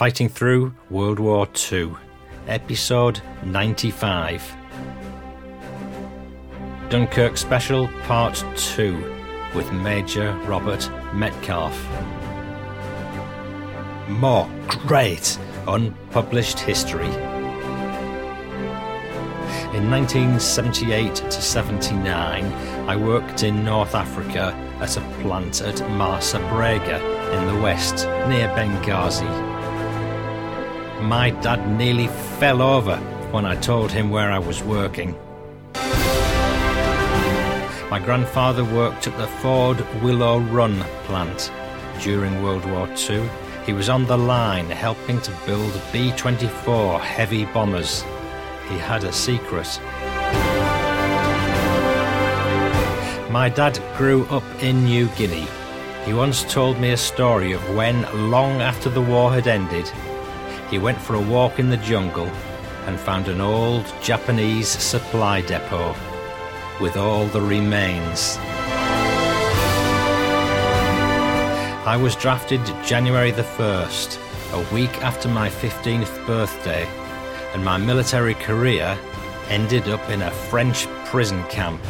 Fighting Through World War II, Episode 95. Dunkirk Special Part 2 with Major Robert Metcalfe. More great unpublished history. In 1978 to 79, I worked in North Africa at a plant at Marsa Brega in the west, near Benghazi. My dad nearly fell over when I told him where I was working. My grandfather worked at the Ford Willow Run plant during World War II. He was on the line helping to build B 24 heavy bombers. He had a secret. My dad grew up in New Guinea. He once told me a story of when, long after the war had ended, he went for a walk in the jungle and found an old Japanese supply depot with all the remains. I was drafted January the 1st, a week after my 15th birthday, and my military career ended up in a French prison camp.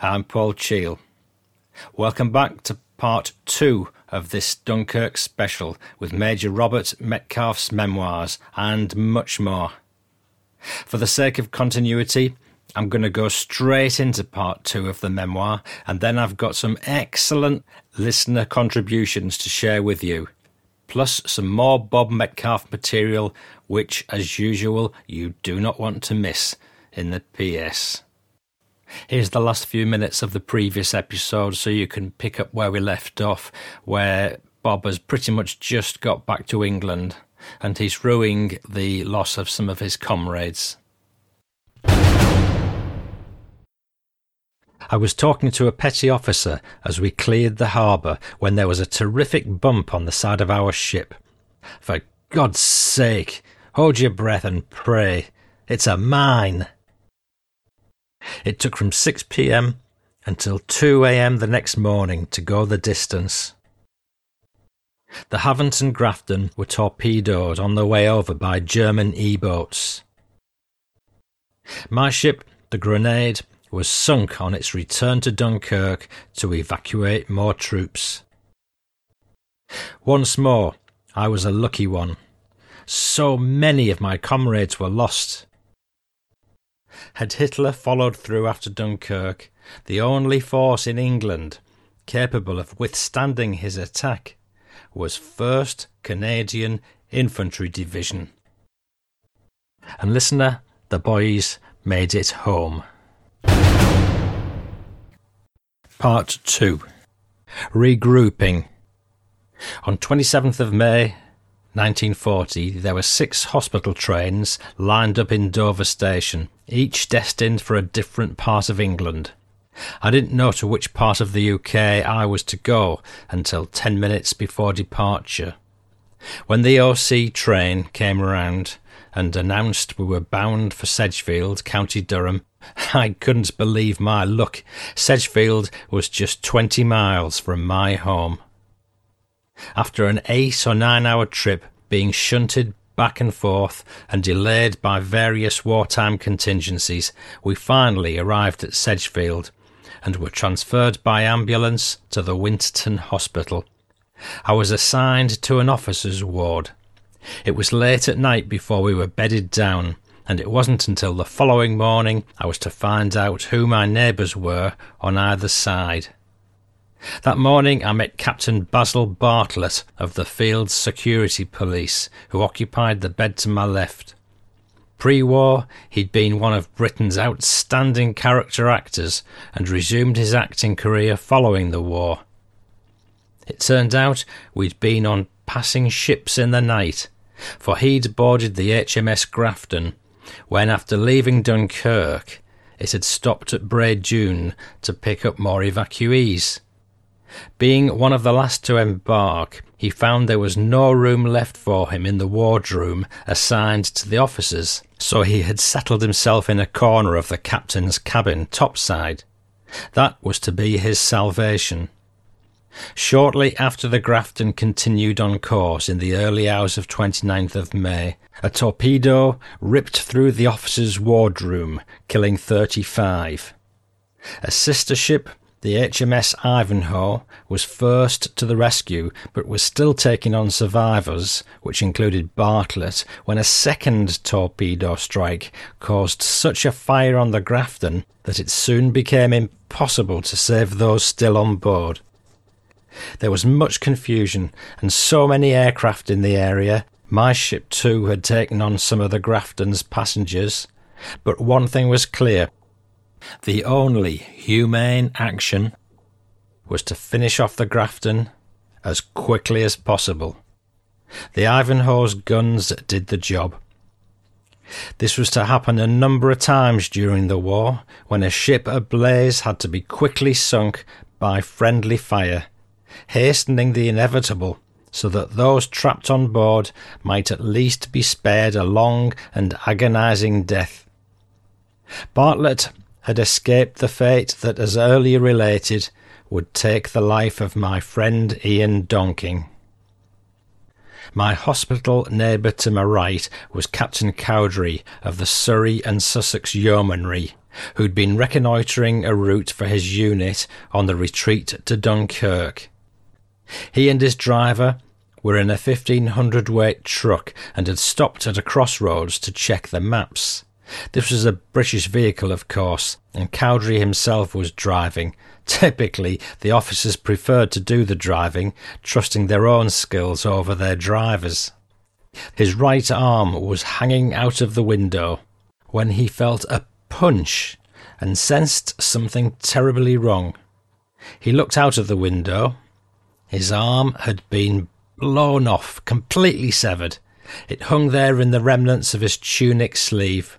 I'm Paul Cheall. Welcome back to part two of this Dunkirk special with Major Robert Metcalfe's memoirs and much more. For the sake of continuity, I'm going to go straight into part two of the memoir, and then I've got some excellent listener contributions to share with you, plus some more Bob Metcalfe material, which, as usual, you do not want to miss in the PS. Here's the last few minutes of the previous episode so you can pick up where we left off, where Bob has pretty much just got back to England and he's rueing the loss of some of his comrades. I was talking to a petty officer as we cleared the harbour when there was a terrific bump on the side of our ship. For God's sake, hold your breath and pray. It's a mine. It took from 6 pm until 2 am the next morning to go the distance. The Havant and Grafton were torpedoed on the way over by German E boats. My ship, the Grenade, was sunk on its return to Dunkirk to evacuate more troops. Once more, I was a lucky one. So many of my comrades were lost. Had Hitler followed through after Dunkirk, the only force in England capable of withstanding his attack was 1st Canadian Infantry Division. And listener, the boys made it home. Part 2 Regrouping. On 27th of May 1940, there were six hospital trains lined up in Dover Station, each destined for a different part of England. I didn't know to which part of the UK I was to go until ten minutes before departure. When the OC train came around and announced we were bound for Sedgefield, County Durham, I couldn't believe my luck. Sedgefield was just twenty miles from my home. After an eight or nine hour trip being shunted back and forth and delayed by various wartime contingencies, we finally arrived at Sedgefield and were transferred by ambulance to the Winterton Hospital. I was assigned to an officer's ward. It was late at night before we were bedded down, and it wasn't until the following morning I was to find out who my neighbours were on either side. That morning I met Captain Basil Bartlett of the Field Security Police, who occupied the bed to my left. Pre war, he'd been one of Britain's outstanding character actors and resumed his acting career following the war. It turned out we'd been on passing ships in the night, for he'd boarded the HMS Grafton when, after leaving Dunkirk, it had stopped at Bray Dune to pick up more evacuees. Being one of the last to embark, he found there was no room left for him in the wardroom assigned to the officers, so he had settled himself in a corner of the captain's cabin topside. That was to be his salvation. Shortly after the Grafton continued on course in the early hours of 29th of May, a torpedo ripped through the officer's wardroom, killing 35. A sister ship, the HMS Ivanhoe, was first to the rescue but was still taking on survivors, which included Bartlett, when a second torpedo strike caused such a fire on the Grafton that it soon became impossible to save those still on board. There was much confusion and so many aircraft in the area. My ship too had taken on some of the Grafton's passengers. But one thing was clear. The only humane action was to finish off the Grafton as quickly as possible. The Ivanhoe's guns did the job. This was to happen a number of times during the war, when a ship ablaze had to be quickly sunk by friendly fire hastening the inevitable so that those trapped on board might at least be spared a long and agonizing death. Bartlett had escaped the fate that, as earlier related, would take the life of my friend Ian Donking. My hospital neighbour to my right was Captain Cowdray of the Surrey and Sussex Yeomanry, who'd been reconnoitring a route for his unit on the retreat to Dunkirk. He and his driver were in a 1500 weight truck and had stopped at a crossroads to check the maps. This was a British vehicle, of course, and Cowdray himself was driving. Typically, the officers preferred to do the driving, trusting their own skills over their drivers. His right arm was hanging out of the window when he felt a punch and sensed something terribly wrong. He looked out of the window his arm had been blown off, completely severed. It hung there in the remnants of his tunic sleeve.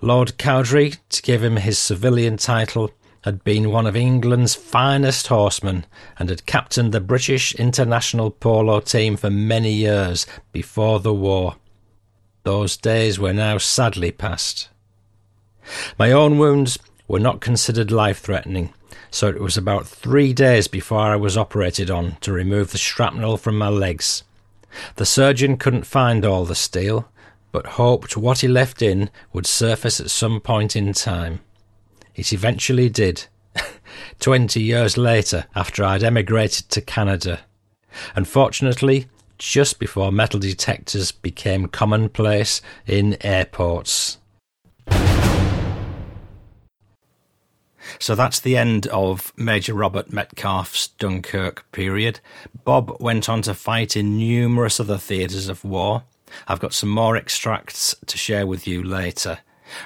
Lord Cowdray, to give him his civilian title, had been one of England's finest horsemen and had captained the British international polo team for many years before the war. Those days were now sadly past. My own wounds were not considered life threatening, so it was about three days before I was operated on to remove the shrapnel from my legs. The surgeon couldn't find all the steel, but hoped what he left in would surface at some point in time. It eventually did, twenty years later, after I'd emigrated to Canada. Unfortunately, just before metal detectors became commonplace in airports. So that's the end of Major Robert Metcalfe's Dunkirk period. Bob went on to fight in numerous other theatres of war. I've got some more extracts to share with you later.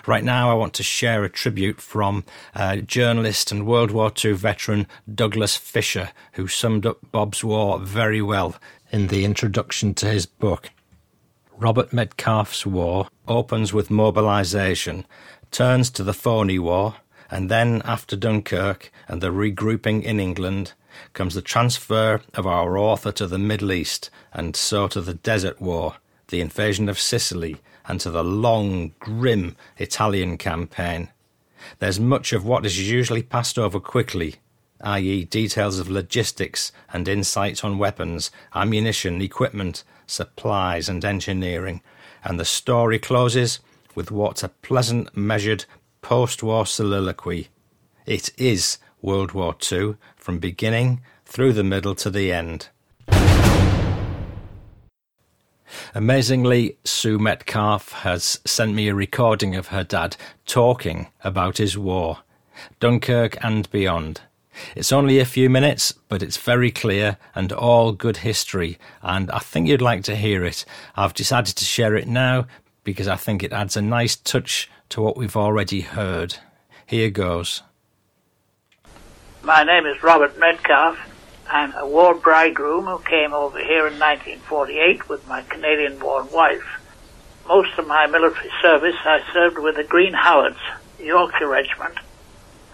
Right now, I want to share a tribute from uh, journalist and World War II veteran Douglas Fisher, who summed up Bob's War very well in the introduction to his book. Robert Metcalfe's War opens with mobilisation, turns to the Phoney War, and then, after Dunkirk and the regrouping in England, comes the transfer of our author to the Middle East and so to the Desert War, the invasion of Sicily, and to the long, grim Italian campaign. There's much of what is usually passed over quickly, i.e., details of logistics and insight on weapons, ammunition, equipment, supplies, and engineering, and the story closes with what's a pleasant, measured, post war soliloquy. It is World War II from beginning through the middle to the end. Amazingly, Sue Metcalfe has sent me a recording of her dad talking about his war, Dunkirk and beyond. It's only a few minutes, but it's very clear and all good history, and I think you'd like to hear it. I've decided to share it now because I think it adds a nice touch to what we've already heard. Here goes. My name is Robert Metcalfe. I'm a war bridegroom who came over here in 1948 with my Canadian-born wife. Most of my military service I served with the Green Howards, Yorkshire Regiment.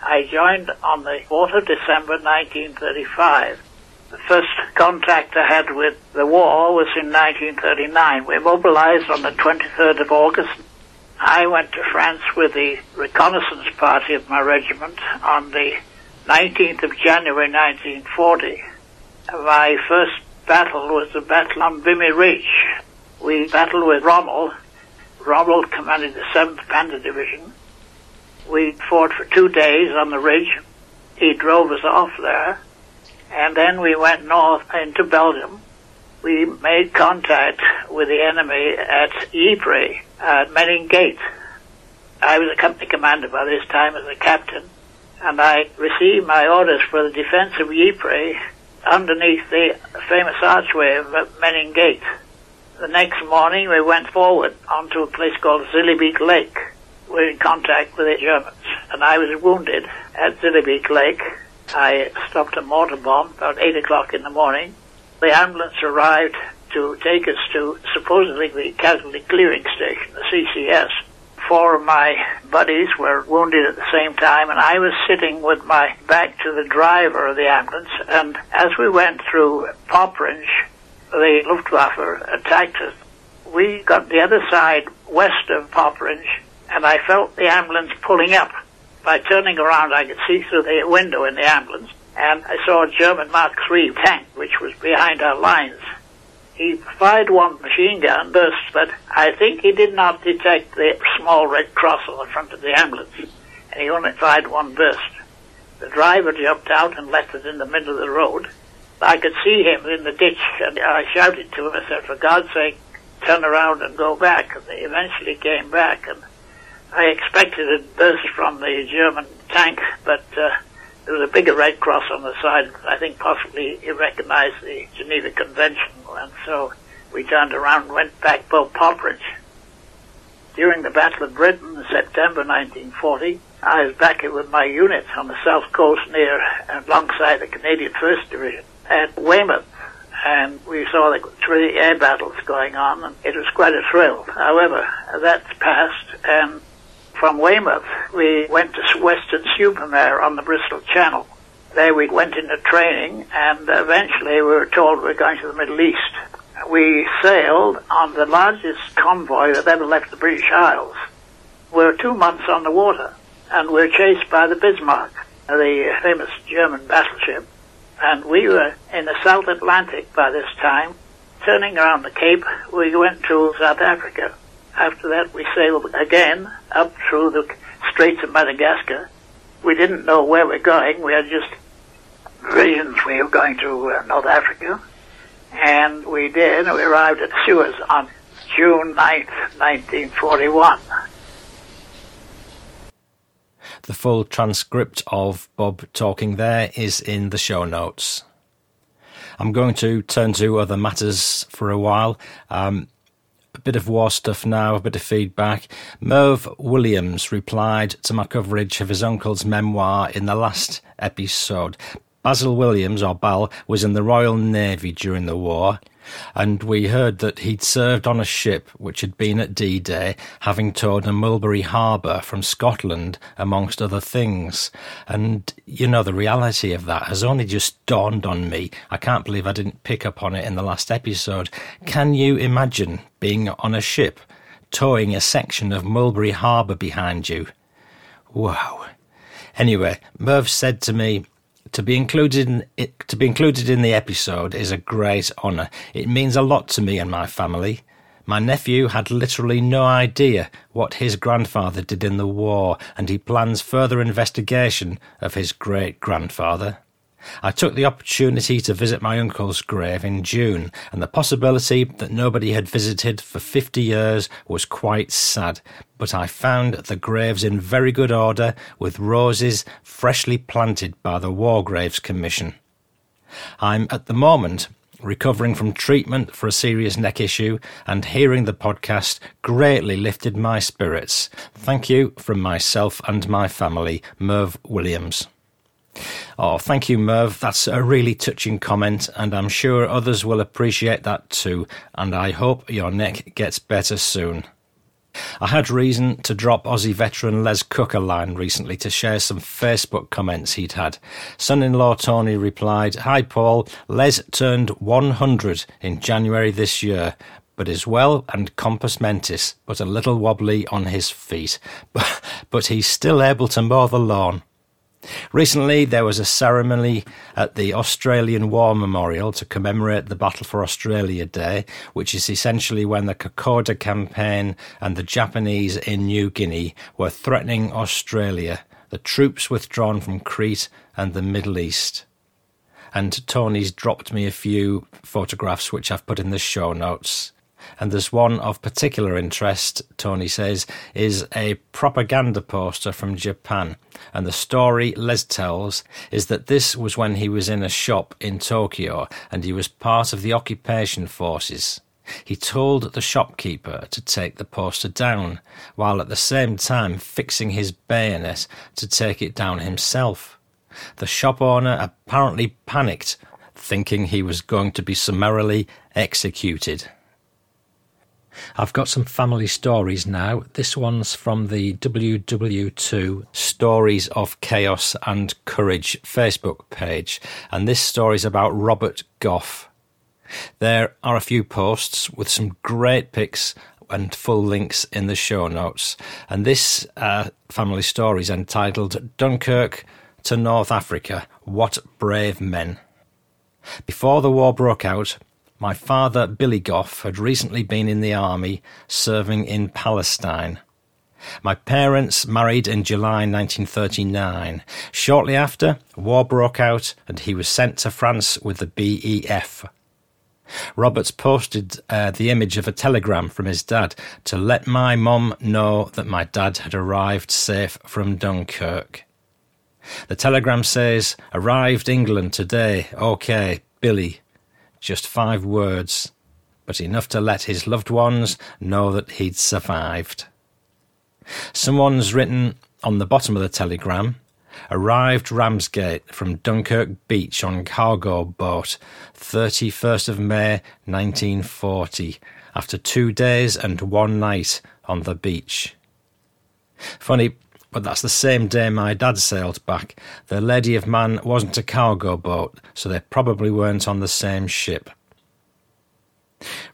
I joined on the 4th of December 1935. The first contact I had with the war was in 1939. We mobilized on the 23rd of August I went to France with the reconnaissance party of my regiment on the 19th of January 1940. My first battle was the battle on Vimy Ridge. We battled with Rommel. Rommel commanded the 7th Panzer Division. We fought for two days on the ridge. He drove us off there. And then we went north into Belgium. We made contact with the enemy at Ypres, at Menin Gate. I was a company commander by this time as a captain, and I received my orders for the defense of Ypres underneath the famous archway of Menin Gate. The next morning we went forward onto a place called Zillebeek Lake. We were in contact with the Germans, and I was wounded at Zillebeek Lake. I stopped a mortar bomb about 8 o'clock in the morning. The ambulance arrived to take us to supposedly the casualty clearing station, the CCS. Four of my buddies were wounded at the same time, and I was sitting with my back to the driver of the ambulance. And as we went through Poperinghe, the Luftwaffe attacked us. We got the other side west of Poperinghe, and I felt the ambulance pulling up. By turning around, I could see through the window in the ambulance, and I saw a German Mark III tank, which was behind our lines. He fired one machine gun burst, but I think he did not detect the small red cross on the front of the ambulance, and he only fired one burst. The driver jumped out and left us in the middle of the road. I could see him in the ditch, and I shouted to him, I said, for God's sake, turn around and go back. And they eventually came back, and I expected a burst from the German tank, but uh, there was a bigger red cross on the side. I think possibly he recognized the Geneva Convention, and so we turned around and went back Bow Poperinghe. During the Battle of Britain in September 1940, I was back with my unit on the south coast near and alongside the Canadian 1st Division at Weymouth, and we saw the three air battles going on, and it was quite a thrill. However, that's passed, and from Weymouth, we went to Western Supermare on the Bristol Channel. There we went into training, and eventually we were told we were going to the Middle East. We sailed on the largest convoy that ever left the British Isles. We were two months on the water, and we were chased by the Bismarck, the famous German battleship, and we were in the South Atlantic by this time. Turning around the Cape, we went to South Africa. After that, we sailed again up through the Straits of Madagascar. We didn't know where we were going. We had just visions we were going to uh, North Africa. And we did. We arrived at Suez on June 9th, 1941. The full transcript of Bob talking there is in the show notes. I'm going to turn to other matters for a while. Um, a bit of war stuff now, a bit of feedback. Merv Williams replied to my coverage of his uncle's memoir in the last episode. Basil Williams, or Bal, was in the Royal Navy during the war and we heard that he'd served on a ship which had been at D Day, having towed a Mulberry Harbour from Scotland, amongst other things. And, you know, the reality of that has only just dawned on me. I can't believe I didn't pick up on it in the last episode. Can you imagine being on a ship, towing a section of Mulberry Harbour behind you? Wow. Anyway, Merv said to me, to be included in it, to be included in the episode is a great honour. It means a lot to me and my family. My nephew had literally no idea what his grandfather did in the war, and he plans further investigation of his great grandfather. I took the opportunity to visit my uncle's grave in June, and the possibility that nobody had visited for fifty years was quite sad. But I found the graves in very good order, with roses freshly planted by the War Graves Commission. I'm at the moment recovering from treatment for a serious neck issue, and hearing the podcast greatly lifted my spirits. Thank you from myself and my family, Merv Williams. Oh, thank you, Merv. That's a really touching comment, and I'm sure others will appreciate that too. And I hope your neck gets better soon. I had reason to drop Aussie veteran Les Cook a line recently to share some Facebook comments he'd had. Son in law Tony replied, Hi Paul, Les turned 100 in January this year, but is well and compos mentis, but a little wobbly on his feet. but he's still able to mow the lawn. Recently, there was a ceremony at the Australian War Memorial to commemorate the Battle for Australia Day, which is essentially when the Kokoda campaign and the Japanese in New Guinea were threatening Australia, the troops withdrawn from Crete and the Middle East. And Tony's dropped me a few photographs which I've put in the show notes and there's one of particular interest, Tony says, is a propaganda poster from Japan. And the story Les tells is that this was when he was in a shop in Tokyo and he was part of the occupation forces. He told the shopkeeper to take the poster down, while at the same time fixing his bayonet to take it down himself. The shop owner apparently panicked, thinking he was going to be summarily executed. I've got some family stories now. This one's from the WW2 Stories of Chaos and Courage Facebook page, and this story's about Robert Gough. There are a few posts with some great pics and full links in the show notes. And this uh, family story is entitled Dunkirk to North Africa What Brave Men. Before the war broke out, my father, Billy Gough, had recently been in the army serving in Palestine. My parents married in July 1939. Shortly after, war broke out and he was sent to France with the BEF. Roberts posted uh, the image of a telegram from his dad to let my mum know that my dad had arrived safe from Dunkirk. The telegram says, Arrived England today. OK, Billy. Just five words, but enough to let his loved ones know that he'd survived. Someone's written on the bottom of the telegram arrived Ramsgate from Dunkirk Beach on cargo boat 31st of May 1940 after two days and one night on the beach. Funny, but that's the same day my dad sailed back. The Lady of Man wasn't a cargo boat, so they probably weren't on the same ship.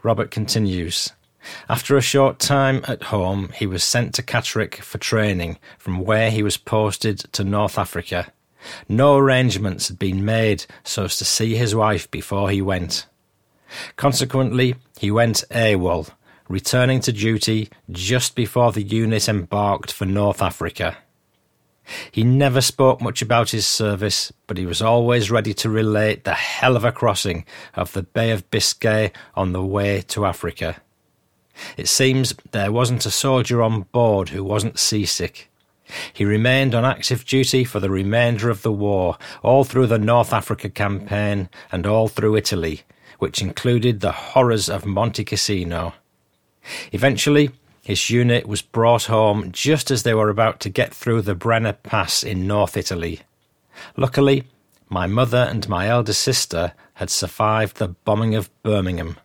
Robert continues. After a short time at home, he was sent to Catterick for training, from where he was posted to North Africa. No arrangements had been made so as to see his wife before he went. Consequently, he went AWOL, returning to duty just before the unit embarked for North Africa. He never spoke much about his service, but he was always ready to relate the hell of a crossing of the Bay of Biscay on the way to Africa. It seems there wasn't a soldier on board who wasn't seasick. He remained on active duty for the remainder of the war, all through the North Africa campaign and all through Italy, which included the horrors of Monte Cassino. Eventually, his unit was brought home just as they were about to get through the Brenner Pass in North Italy. Luckily, my mother and my elder sister had survived the bombing of Birmingham.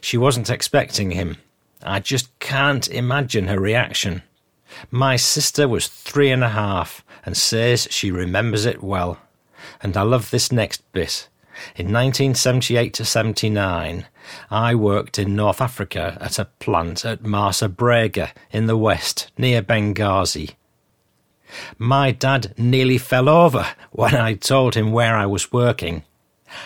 She wasn't expecting him. I just can't imagine her reaction. My sister was three and a half and says she remembers it well. And I love this next bit. In 1978 to 79, I worked in North Africa at a plant at Marsa Brega in the west, near Benghazi. My dad nearly fell over when I told him where I was working.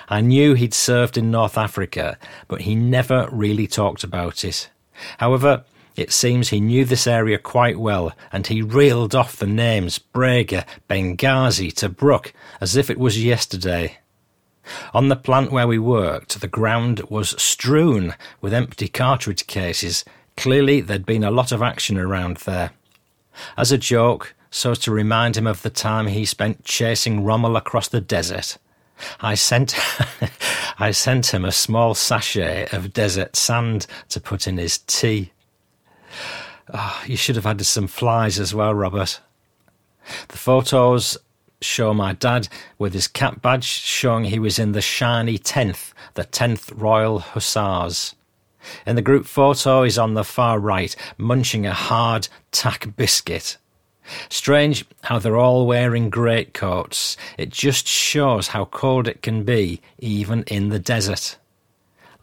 I knew he'd served in North Africa, but he never really talked about it. However, it seems he knew this area quite well, and he reeled off the names Brega, Benghazi, Tobruk as if it was yesterday. On the plant where we worked, the ground was strewn with empty cartridge cases. Clearly, there'd been a lot of action around there. As a joke, so as to remind him of the time he spent chasing Rommel across the desert, I sent I sent him a small sachet of desert sand to put in his tea. Oh, you should have had some flies as well, Robert. The photos show my dad with his cap badge showing he was in the shiny 10th, the 10th Royal Hussars. In the group photo, he's on the far right, munching a hard tack biscuit. Strange how they're all wearing greatcoats. It just shows how cold it can be, even in the desert.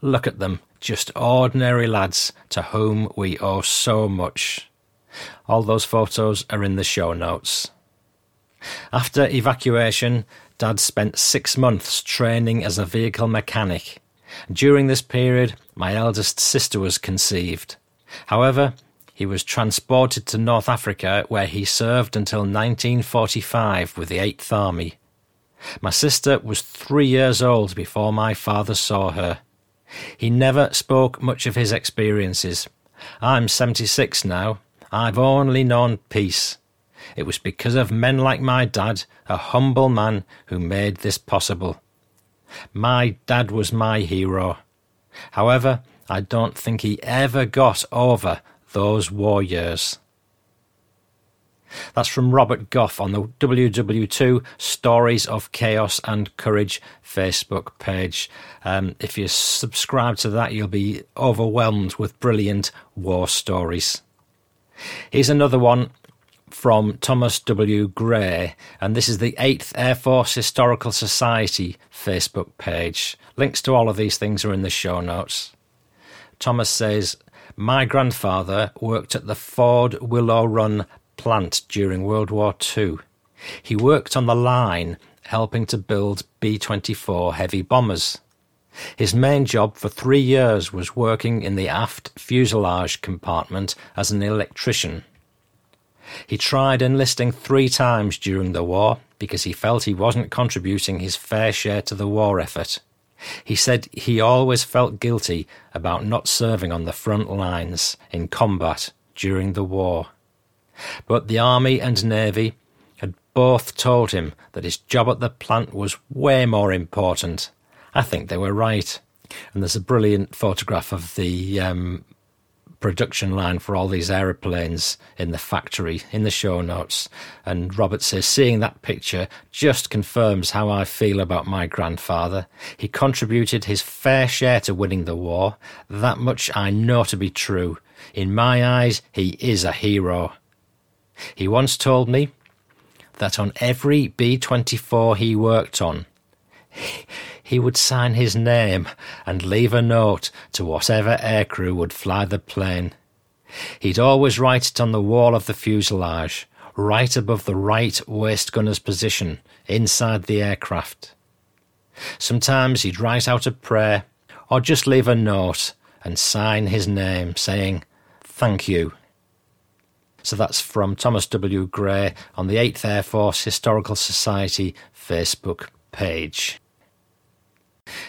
Look at them, just ordinary lads to whom we owe so much. All those photos are in the show notes. After evacuation, Dad spent six months training as a vehicle mechanic. During this period, my eldest sister was conceived. However, he was transported to North Africa where he served until 1945 with the 8th Army. My sister was three years old before my father saw her. He never spoke much of his experiences. I'm 76 now. I've only known peace. It was because of men like my dad, a humble man, who made this possible. My dad was my hero. However, I don't think he ever got over those war years. That's from Robert Gough on the WW2 Stories of Chaos and Courage Facebook page. Um, if you subscribe to that, you'll be overwhelmed with brilliant war stories. Here's another one from Thomas W. Gray, and this is the 8th Air Force Historical Society Facebook page. Links to all of these things are in the show notes. Thomas says, My grandfather worked at the Ford Willow Run plant during World War II. He worked on the line helping to build B 24 heavy bombers. His main job for three years was working in the aft fuselage compartment as an electrician. He tried enlisting three times during the war because he felt he wasn't contributing his fair share to the war effort. He said he always felt guilty about not serving on the front lines in combat during the war. But the Army and Navy had both told him that his job at the plant was way more important. I think they were right. And there's a brilliant photograph of the um, production line for all these aeroplanes in the factory in the show notes. And Robert says, seeing that picture just confirms how I feel about my grandfather. He contributed his fair share to winning the war. That much I know to be true. In my eyes, he is a hero. He once told me that on every B 24 he worked on, he would sign his name and leave a note to whatever aircrew would fly the plane. He'd always write it on the wall of the fuselage, right above the right waist gunner's position, inside the aircraft. Sometimes he'd write out a prayer, or just leave a note and sign his name, saying, Thank you so that's from Thomas W. Gray on the 8th Air Force Historical Society Facebook page.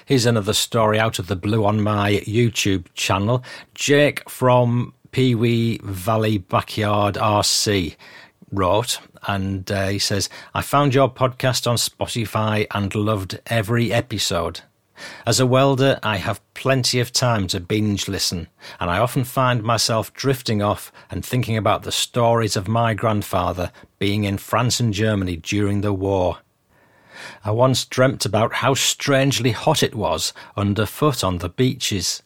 Here's another story out of the blue on my YouTube channel. Jake from Pewee Valley Backyard RC wrote, and uh, he says, I found your podcast on Spotify and loved every episode. As a welder, I have plenty of time to binge listen, and I often find myself drifting off and thinking about the stories of my grandfather being in France and Germany during the war. I once dreamt about how strangely hot it was underfoot on the beaches.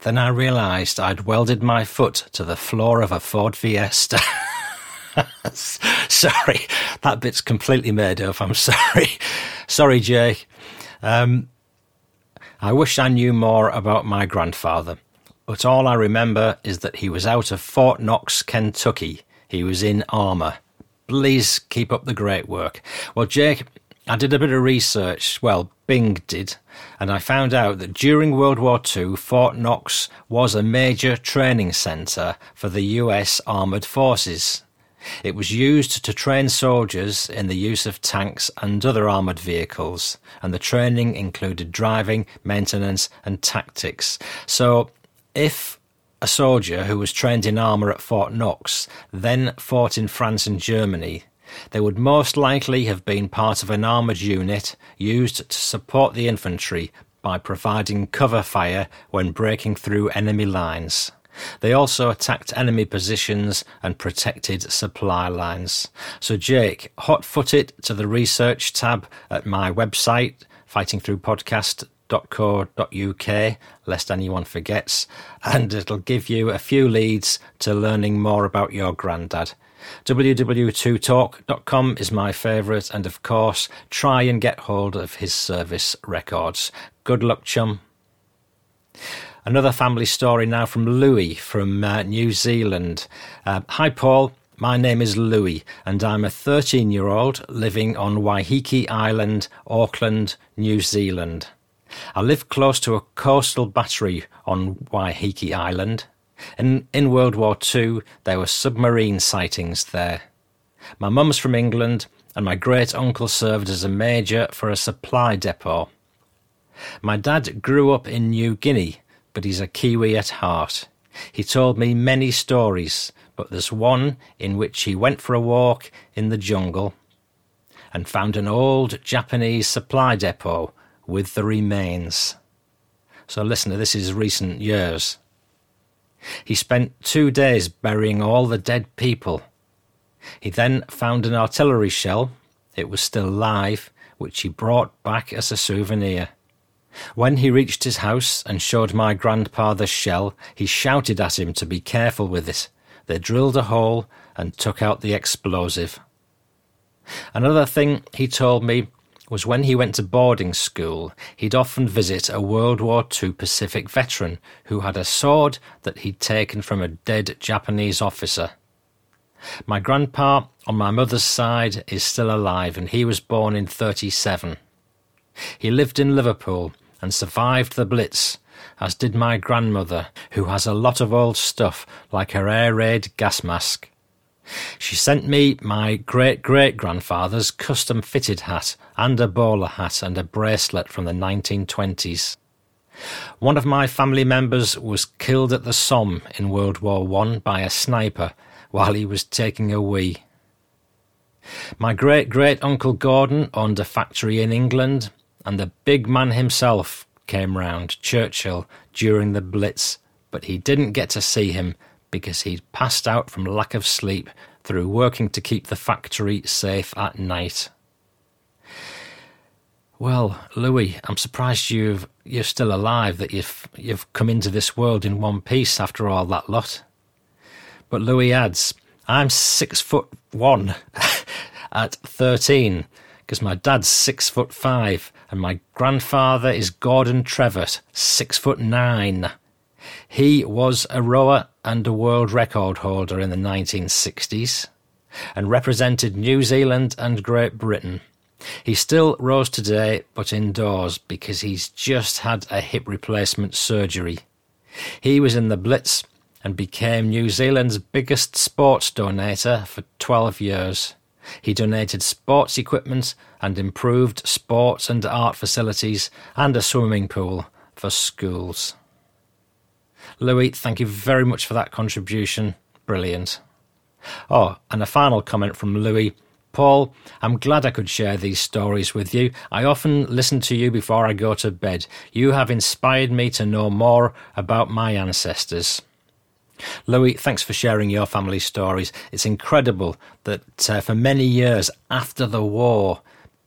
Then I realised I'd welded my foot to the floor of a Ford Fiesta. sorry, that bit's completely made up. I'm sorry. Sorry, Jake. Um, I wish I knew more about my grandfather, but all I remember is that he was out of Fort Knox, Kentucky. He was in armour. Please keep up the great work. Well, Jake, I did a bit of research. Well, Bing did, and I found out that during World War II, Fort Knox was a major training centre for the US Armoured Forces. It was used to train soldiers in the use of tanks and other armoured vehicles, and the training included driving, maintenance, and tactics. So, if a soldier who was trained in armour at Fort Knox then fought in France and Germany, they would most likely have been part of an armoured unit used to support the infantry by providing cover fire when breaking through enemy lines. They also attacked enemy positions and protected supply lines. So, Jake, hot foot it to the research tab at my website, fightingthroughpodcast.co.uk, lest anyone forgets, and it'll give you a few leads to learning more about your granddad. www.2talk.com is my favourite, and of course, try and get hold of his service records. Good luck, chum. Another family story now from Louis from uh, New Zealand. Uh, Hi, Paul. My name is Louis, and I'm a 13 year old living on Waiheke Island, Auckland, New Zealand. I live close to a coastal battery on Waiheke Island. In, in World War II, there were submarine sightings there. My mum's from England, and my great uncle served as a major for a supply depot. My dad grew up in New Guinea, but he's a Kiwi at heart. He told me many stories, but there's one in which he went for a walk in the jungle and found an old Japanese supply depot with the remains. So, listen, this is recent years. He spent two days burying all the dead people. He then found an artillery shell, it was still live, which he brought back as a souvenir. When he reached his house and showed my grandpa the shell, he shouted at him to be careful with it. They drilled a hole and took out the explosive. Another thing he told me was when he went to boarding school, he'd often visit a World War II Pacific veteran who had a sword that he'd taken from a dead Japanese officer. My grandpa on my mother's side is still alive and he was born in 37. He lived in Liverpool and survived the Blitz as did my grandmother, who has a lot of old stuff like her air raid gas mask. She sent me my great great grandfather's custom fitted hat and a bowler hat and a bracelet from the 1920s. One of my family members was killed at the Somme in World War One by a sniper while he was taking a wee. My great great uncle Gordon owned a factory in England, and the big man himself came round, Churchill, during the Blitz, but he didn't get to see him because he'd passed out from lack of sleep through working to keep the factory safe at night. Well, Louis, I'm surprised you've you're still alive, that you've you've come into this world in one piece after all that lot. But Louis adds, I'm six foot one at thirteen, because my dad's six foot five, and my grandfather is Gordon Trevett, six foot nine. He was a rower and a world record holder in the 1960s and represented New Zealand and Great Britain. He still rows today, but indoors because he's just had a hip replacement surgery. He was in the Blitz and became New Zealand's biggest sports donator for 12 years. He donated sports equipment and improved sports and art facilities and a swimming pool for schools. Louis, thank you very much for that contribution. Brilliant. Oh, and a final comment from Louis. Paul, I'm glad I could share these stories with you. I often listen to you before I go to bed. You have inspired me to know more about my ancestors. Louis, thanks for sharing your family stories. It's incredible that uh, for many years after the war,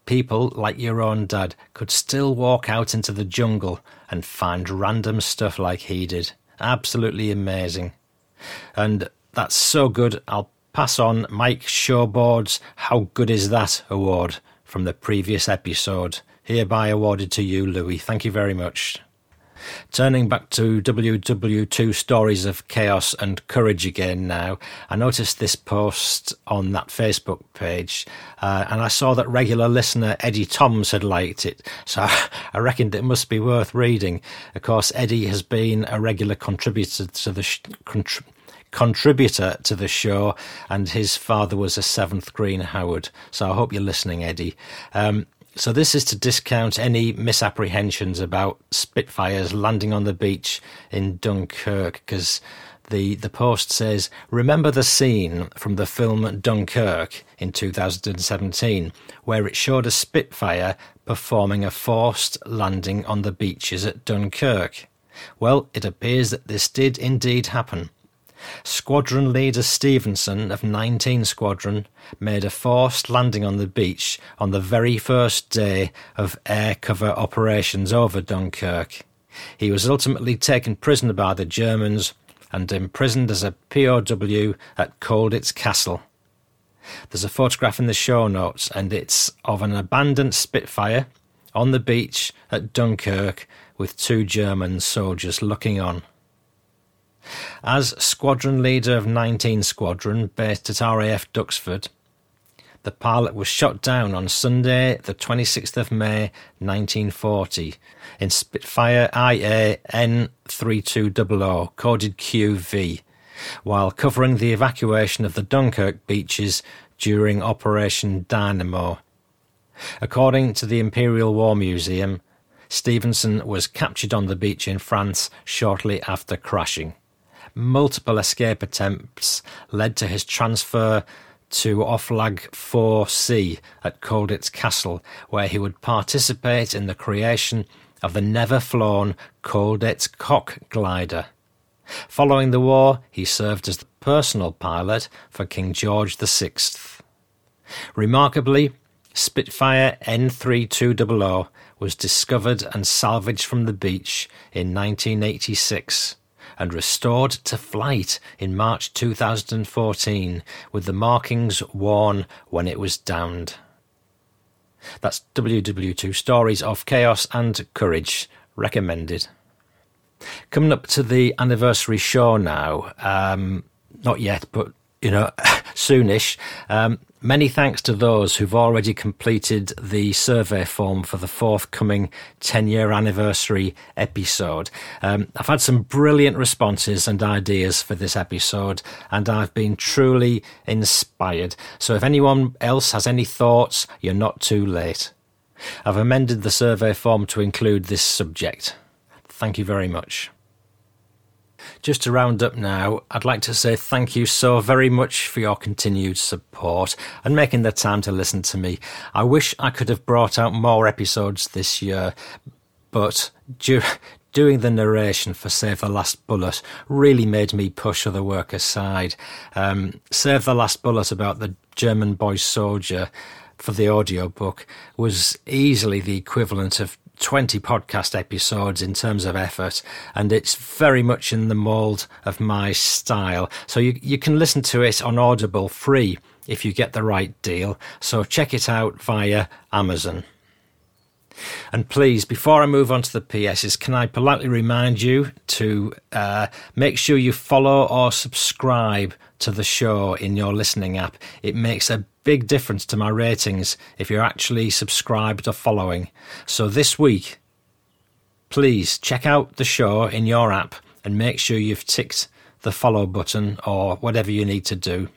people like your own dad could still walk out into the jungle and find random stuff like he did. Absolutely amazing. And that's so good. I'll pass on Mike Showboard's How Good Is That award from the previous episode, hereby awarded to you, Louis. Thank you very much. Turning back to WW2 Stories of Chaos and Courage again now, I noticed this post on that Facebook page uh, and I saw that regular listener Eddie Toms had liked it, so I reckoned it must be worth reading. Of course, Eddie has been a regular contributor to the sh- contr- contributor to the show, and his father was a seventh Green Howard. So I hope you're listening, Eddie. Um, so this is to discount any misapprehensions about Spitfires landing on the beach in Dunkirk, because the, the post says, Remember the scene from the film Dunkirk in 2017, where it showed a Spitfire performing a forced landing on the beaches at Dunkirk? Well, it appears that this did indeed happen. Squadron Leader Stephenson of 19 Squadron made a forced landing on the beach on the very first day of air cover operations over Dunkirk. He was ultimately taken prisoner by the Germans and imprisoned as a POW at Colditz Castle. There's a photograph in the show notes, and it's of an abandoned Spitfire on the beach at Dunkirk with two German soldiers looking on. As squadron leader of 19 Squadron, based at RAF Duxford, the pilot was shot down on Sunday, the 26th of May 1940, in Spitfire IA N3200, coded QV, while covering the evacuation of the Dunkirk beaches during Operation Dynamo. According to the Imperial War Museum, Stephenson was captured on the beach in France shortly after crashing. Multiple escape attempts led to his transfer to Oflag 4C at Colditz Castle, where he would participate in the creation of the never flown Colditz Cock glider. Following the war, he served as the personal pilot for King George VI. Remarkably, Spitfire N3200 was discovered and salvaged from the beach in 1986 and restored to flight in March 2014 with the markings worn when it was downed. That's WW2 Stories of Chaos and Courage, recommended. Coming up to the anniversary show now, um, not yet, but you know, soonish. Um, Many thanks to those who've already completed the survey form for the forthcoming 10 year anniversary episode. Um, I've had some brilliant responses and ideas for this episode, and I've been truly inspired. So if anyone else has any thoughts, you're not too late. I've amended the survey form to include this subject. Thank you very much. Just to round up now, I'd like to say thank you so very much for your continued support and making the time to listen to me. I wish I could have brought out more episodes this year, but do, doing the narration for Save the Last Bullet really made me push other work aside. Um, Save the Last Bullet about the German boy soldier for the audiobook was easily the equivalent of 20 podcast episodes in terms of effort, and it's very much in the mold of my style. So you, you can listen to it on Audible free if you get the right deal. So check it out via Amazon. And please, before I move on to the PSs, can I politely remind you to uh, make sure you follow or subscribe to the show in your listening app? It makes a big difference to my ratings if you're actually subscribed or following. So this week, please check out the show in your app and make sure you've ticked the follow button or whatever you need to do.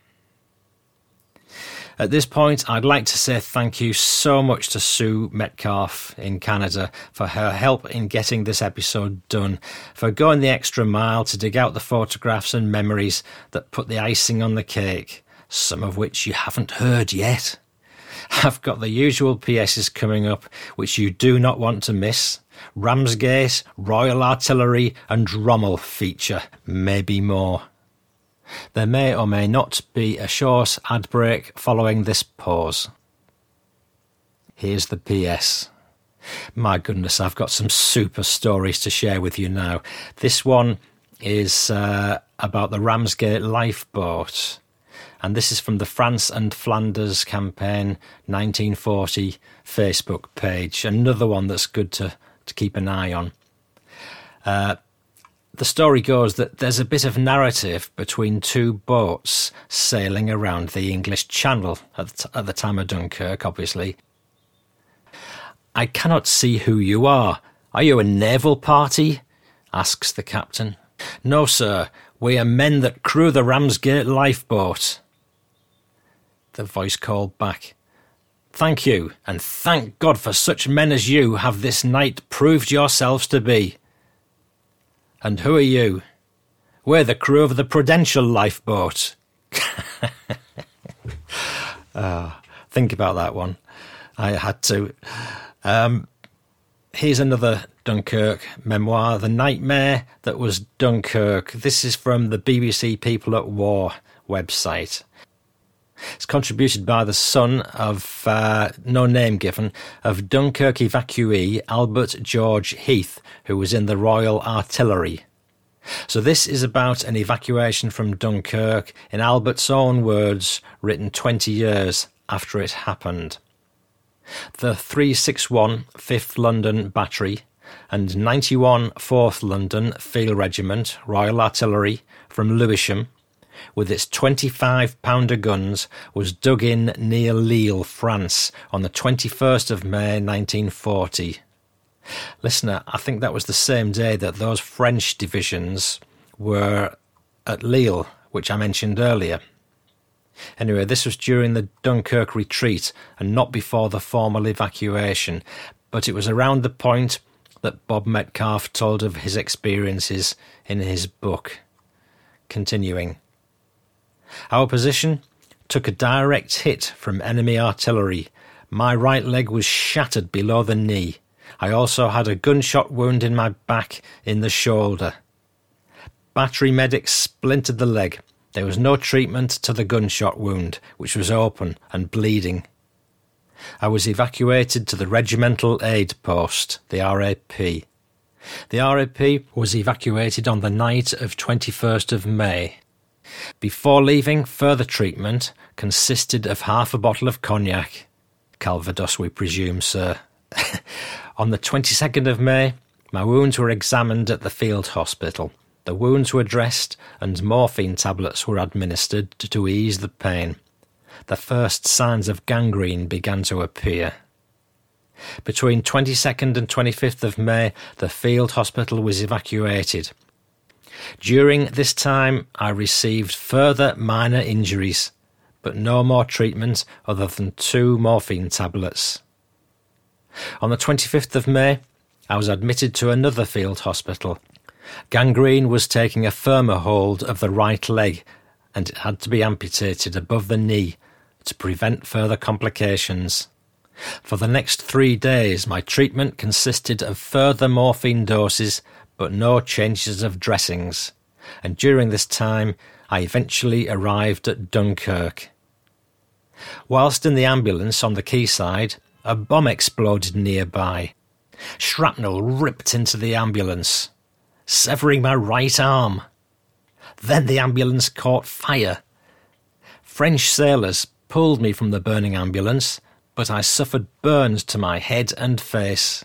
At this point, I'd like to say thank you so much to Sue Metcalfe in Canada for her help in getting this episode done, for going the extra mile to dig out the photographs and memories that put the icing on the cake some of which you haven't heard yet. I've got the usual PSs coming up, which you do not want to miss. Ramsgate, Royal Artillery, and Rommel feature, maybe more. There may or may not be a short ad break following this pause. Here's the PS. My goodness, I've got some super stories to share with you now. This one is uh, about the Ramsgate lifeboat and this is from the France and Flanders campaign 1940 Facebook page. Another one that's good to, to keep an eye on. Uh, the story goes that there's a bit of narrative between two boats sailing around the English Channel at the, t- at the time of Dunkirk, obviously. I cannot see who you are. Are you a naval party? asks the captain. No, sir. We are men that crew the Ramsgate lifeboat the voice called back. Thank you, and thank God for such men as you have this night proved yourselves to be. And who are you? We're the crew of the Prudential lifeboat. oh, think about that one. I had to. Um, here's another Dunkirk memoir, The Nightmare That Was Dunkirk. This is from the BBC People at War website. It's contributed by the son of, uh, no name given, of Dunkirk evacuee Albert George Heath, who was in the Royal Artillery. So this is about an evacuation from Dunkirk, in Albert's own words, written 20 years after it happened. The 361 5th London Battery and 91 4th London Field Regiment Royal Artillery from Lewisham, with its 25 pounder guns, was dug in near Lille, France, on the 21st of May 1940. Listener, I think that was the same day that those French divisions were at Lille, which I mentioned earlier. Anyway, this was during the Dunkirk retreat and not before the formal evacuation, but it was around the point that Bob Metcalfe told of his experiences in his book. Continuing. Our position took a direct hit from enemy artillery. My right leg was shattered below the knee. I also had a gunshot wound in my back in the shoulder. Battery medics splintered the leg. There was no treatment to the gunshot wound, which was open and bleeding. I was evacuated to the Regimental Aid Post, the RAP. The RAP was evacuated on the night of 21st of May. Before leaving, further treatment consisted of half a bottle of cognac. Calvados, we presume, sir. on the 22nd of May, my wounds were examined at the field hospital. The wounds were dressed and morphine tablets were administered to ease the pain. The first signs of gangrene began to appear. Between 22nd and 25th of May, the field hospital was evacuated. During this time, I received further minor injuries, but no more treatment other than two morphine tablets. On the 25th of May, I was admitted to another field hospital. Gangrene was taking a firmer hold of the right leg, and it had to be amputated above the knee to prevent further complications. For the next three days, my treatment consisted of further morphine doses, but no changes of dressings, and during this time I eventually arrived at Dunkirk. Whilst in the ambulance on the quayside, a bomb exploded nearby. Shrapnel ripped into the ambulance, severing my right arm. Then the ambulance caught fire. French sailors pulled me from the burning ambulance, but I suffered burns to my head and face.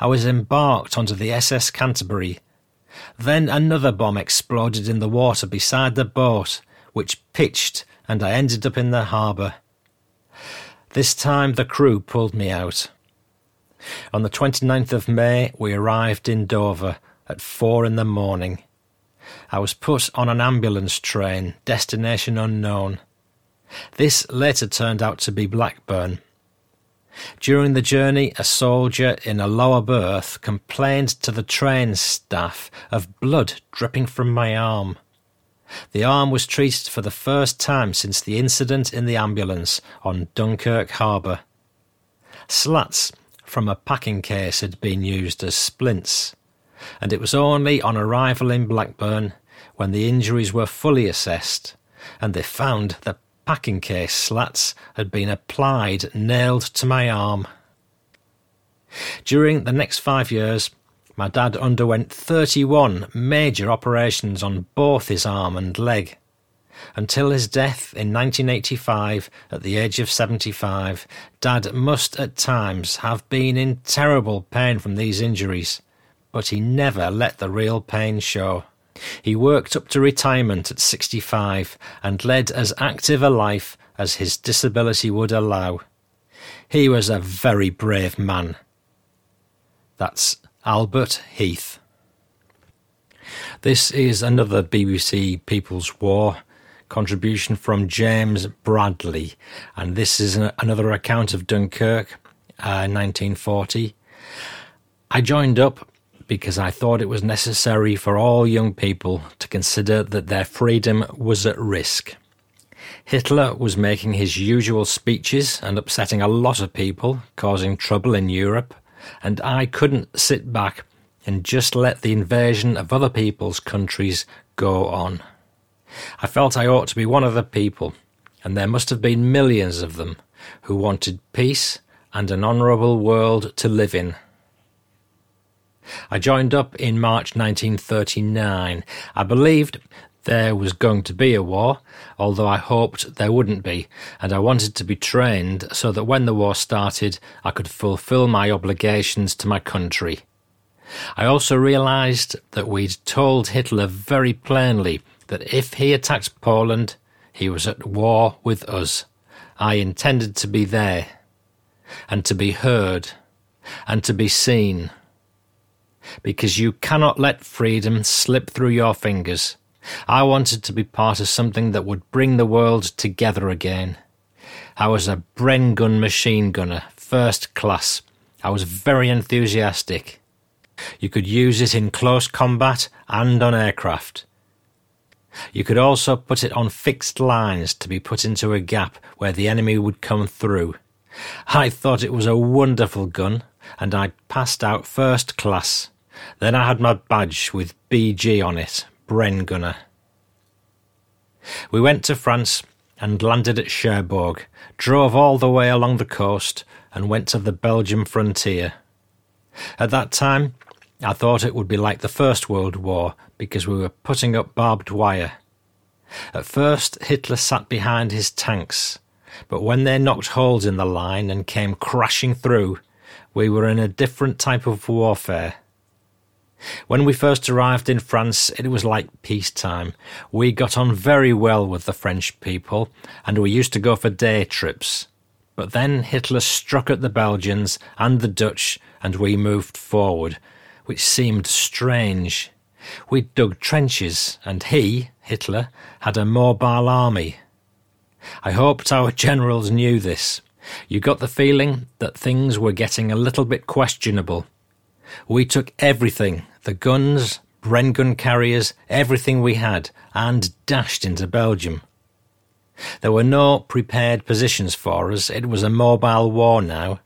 I was embarked onto the SS Canterbury. Then another bomb exploded in the water beside the boat, which pitched, and I ended up in the harbour. This time the crew pulled me out. On the 29th of May, we arrived in Dover at four in the morning. I was put on an ambulance train, destination unknown. This later turned out to be Blackburn. During the journey, a soldier in a lower berth complained to the train staff of blood dripping from my arm. The arm was treated for the first time since the incident in the ambulance on Dunkirk Harbour. Slats from a packing case had been used as splints, and it was only on arrival in Blackburn, when the injuries were fully assessed, and they found the packing case slats had been applied nailed to my arm. During the next five years, my dad underwent 31 major operations on both his arm and leg. Until his death in 1985, at the age of 75, Dad must at times have been in terrible pain from these injuries, but he never let the real pain show. He worked up to retirement at 65 and led as active a life as his disability would allow. He was a very brave man. That's Albert Heath. This is another BBC People's War contribution from James Bradley, and this is another account of Dunkirk, uh, 1940. I joined up because I thought it was necessary for all young people to consider that their freedom was at risk. Hitler was making his usual speeches and upsetting a lot of people, causing trouble in Europe and I couldn't sit back and just let the invasion of other people's countries go on. I felt I ought to be one of the people, and there must have been millions of them who wanted peace and an honourable world to live in. I joined up in March 1939. I believed There was going to be a war, although I hoped there wouldn't be, and I wanted to be trained so that when the war started, I could fulfill my obligations to my country. I also realised that we'd told Hitler very plainly that if he attacked Poland, he was at war with us. I intended to be there, and to be heard, and to be seen. Because you cannot let freedom slip through your fingers. I wanted to be part of something that would bring the world together again. I was a Bren gun machine gunner, first class. I was very enthusiastic. You could use it in close combat and on aircraft. You could also put it on fixed lines to be put into a gap where the enemy would come through. I thought it was a wonderful gun, and I passed out first class. Then I had my badge with BG on it, Bren Gunner. We went to France and landed at Cherbourg, drove all the way along the coast, and went to the Belgian frontier. At that time, I thought it would be like the First World War because we were putting up barbed wire. At first, Hitler sat behind his tanks, but when they knocked holes in the line and came crashing through, we were in a different type of warfare. When we first arrived in France, it was like peacetime. We got on very well with the French people, and we used to go for day trips. But then Hitler struck at the Belgians and the Dutch, and we moved forward, which seemed strange. We dug trenches, and he, Hitler, had a mobile army. I hoped our generals knew this. You got the feeling that things were getting a little bit questionable. We took everything the guns, Bren gun carriers, everything we had, and dashed into Belgium. There were no prepared positions for us. It was a mobile war now.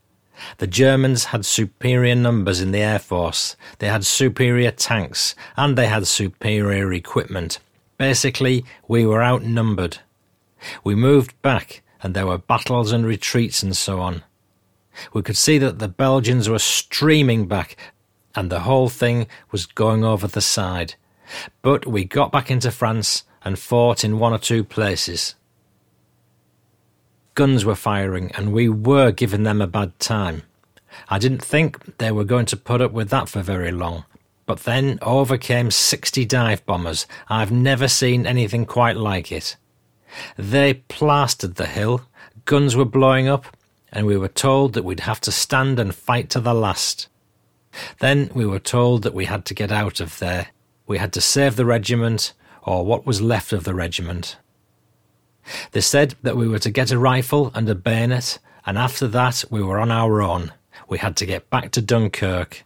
The Germans had superior numbers in the Air Force, they had superior tanks, and they had superior equipment. Basically, we were outnumbered. We moved back, and there were battles and retreats and so on. We could see that the Belgians were streaming back, and the whole thing was going over the side. But we got back into France and fought in one or two places guns were firing, and we were giving them a bad time. I didn't think they were going to put up with that for very long. But then over came 60 dive bombers. I've never seen anything quite like it. They plastered the hill, guns were blowing up, and we were told that we'd have to stand and fight to the last. Then we were told that we had to get out of there. We had to save the regiment, or what was left of the regiment. They said that we were to get a rifle and a bayonet, and after that we were on our own. We had to get back to Dunkirk.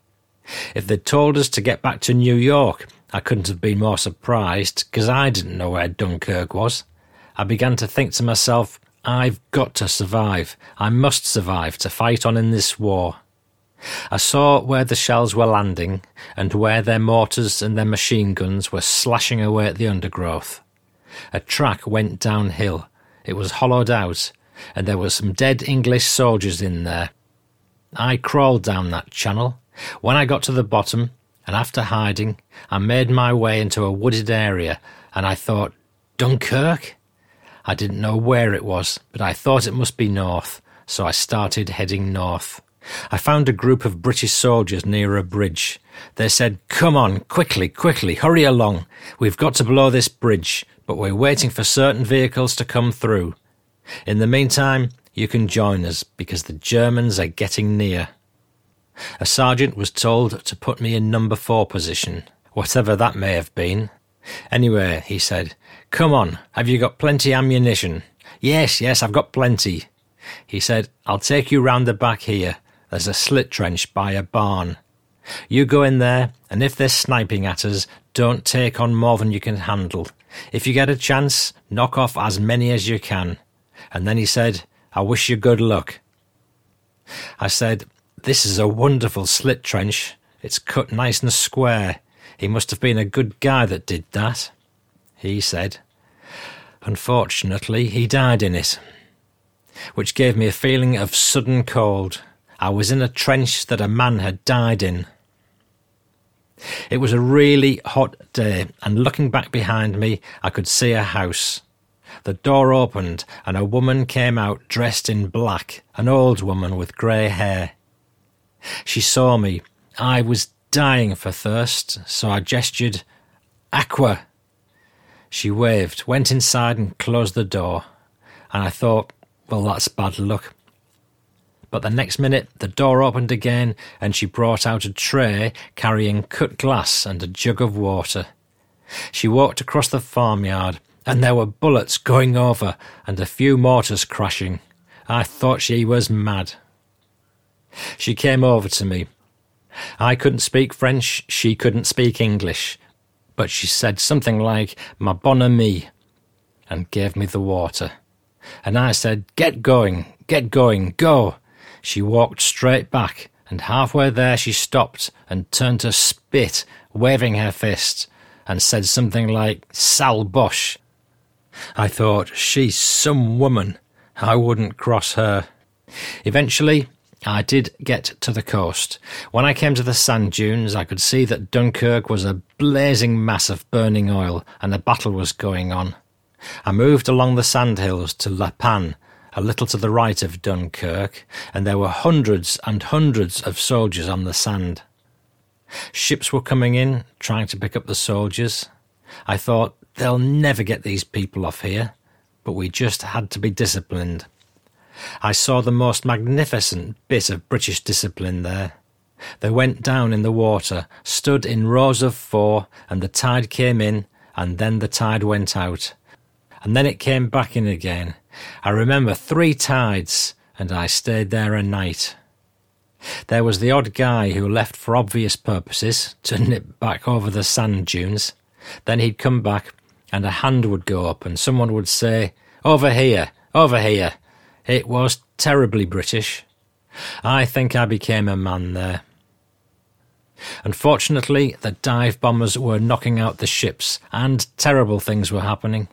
If they'd told us to get back to New York, I couldn't have been more surprised, because I didn't know where Dunkirk was. I began to think to myself, I've got to survive. I must survive to fight on in this war. I saw where the shells were landing, and where their mortars and their machine guns were slashing away at the undergrowth. A track went downhill. It was hollowed out, and there were some dead English soldiers in there. I crawled down that channel. When I got to the bottom, and after hiding, I made my way into a wooded area, and I thought, Dunkirk? I didn't know where it was, but I thought it must be north, so I started heading north. I found a group of British soldiers near a bridge. They said, Come on, quickly, quickly, hurry along. We've got to blow this bridge but we're waiting for certain vehicles to come through. In the meantime, you can join us because the Germans are getting near. A sergeant was told to put me in number four position, whatever that may have been. Anyway, he said, Come on, have you got plenty ammunition? Yes, yes, I've got plenty. He said, I'll take you round the back here. There's a slit trench by a barn. You go in there, and if they're sniping at us, don't take on more than you can handle. If you get a chance, knock off as many as you can. And then he said, I wish you good luck. I said, This is a wonderful slit trench. It's cut nice and square. He must have been a good guy that did that. He said, Unfortunately, he died in it, which gave me a feeling of sudden cold. I was in a trench that a man had died in. It was a really hot day, and looking back behind me, I could see a house. The door opened, and a woman came out dressed in black, an old woman with grey hair. She saw me. I was dying for thirst, so I gestured, Aqua! She waved, went inside, and closed the door. And I thought, well, that's bad luck. But the next minute, the door opened again, and she brought out a tray carrying cut glass and a jug of water. She walked across the farmyard, and there were bullets going over and a few mortars crashing. I thought she was mad. She came over to me. I couldn't speak French, she couldn't speak English, but she said something like, Ma bonne amie, and gave me the water. And I said, Get going, get going, go. She walked straight back, and halfway there she stopped and turned to spit, waving her fist, and said something like, Sale Boche. I thought, she's some woman. I wouldn't cross her. Eventually, I did get to the coast. When I came to the sand dunes, I could see that Dunkirk was a blazing mass of burning oil and a battle was going on. I moved along the sandhills to La Panne, a little to the right of Dunkirk, and there were hundreds and hundreds of soldiers on the sand. Ships were coming in, trying to pick up the soldiers. I thought, they'll never get these people off here, but we just had to be disciplined. I saw the most magnificent bit of British discipline there. They went down in the water, stood in rows of four, and the tide came in, and then the tide went out. And then it came back in again. I remember three tides, and I stayed there a night. There was the odd guy who left for obvious purposes to nip back over the sand dunes. Then he'd come back, and a hand would go up, and someone would say, Over here, over here, it was terribly British. I think I became a man there. Unfortunately, the dive bombers were knocking out the ships, and terrible things were happening.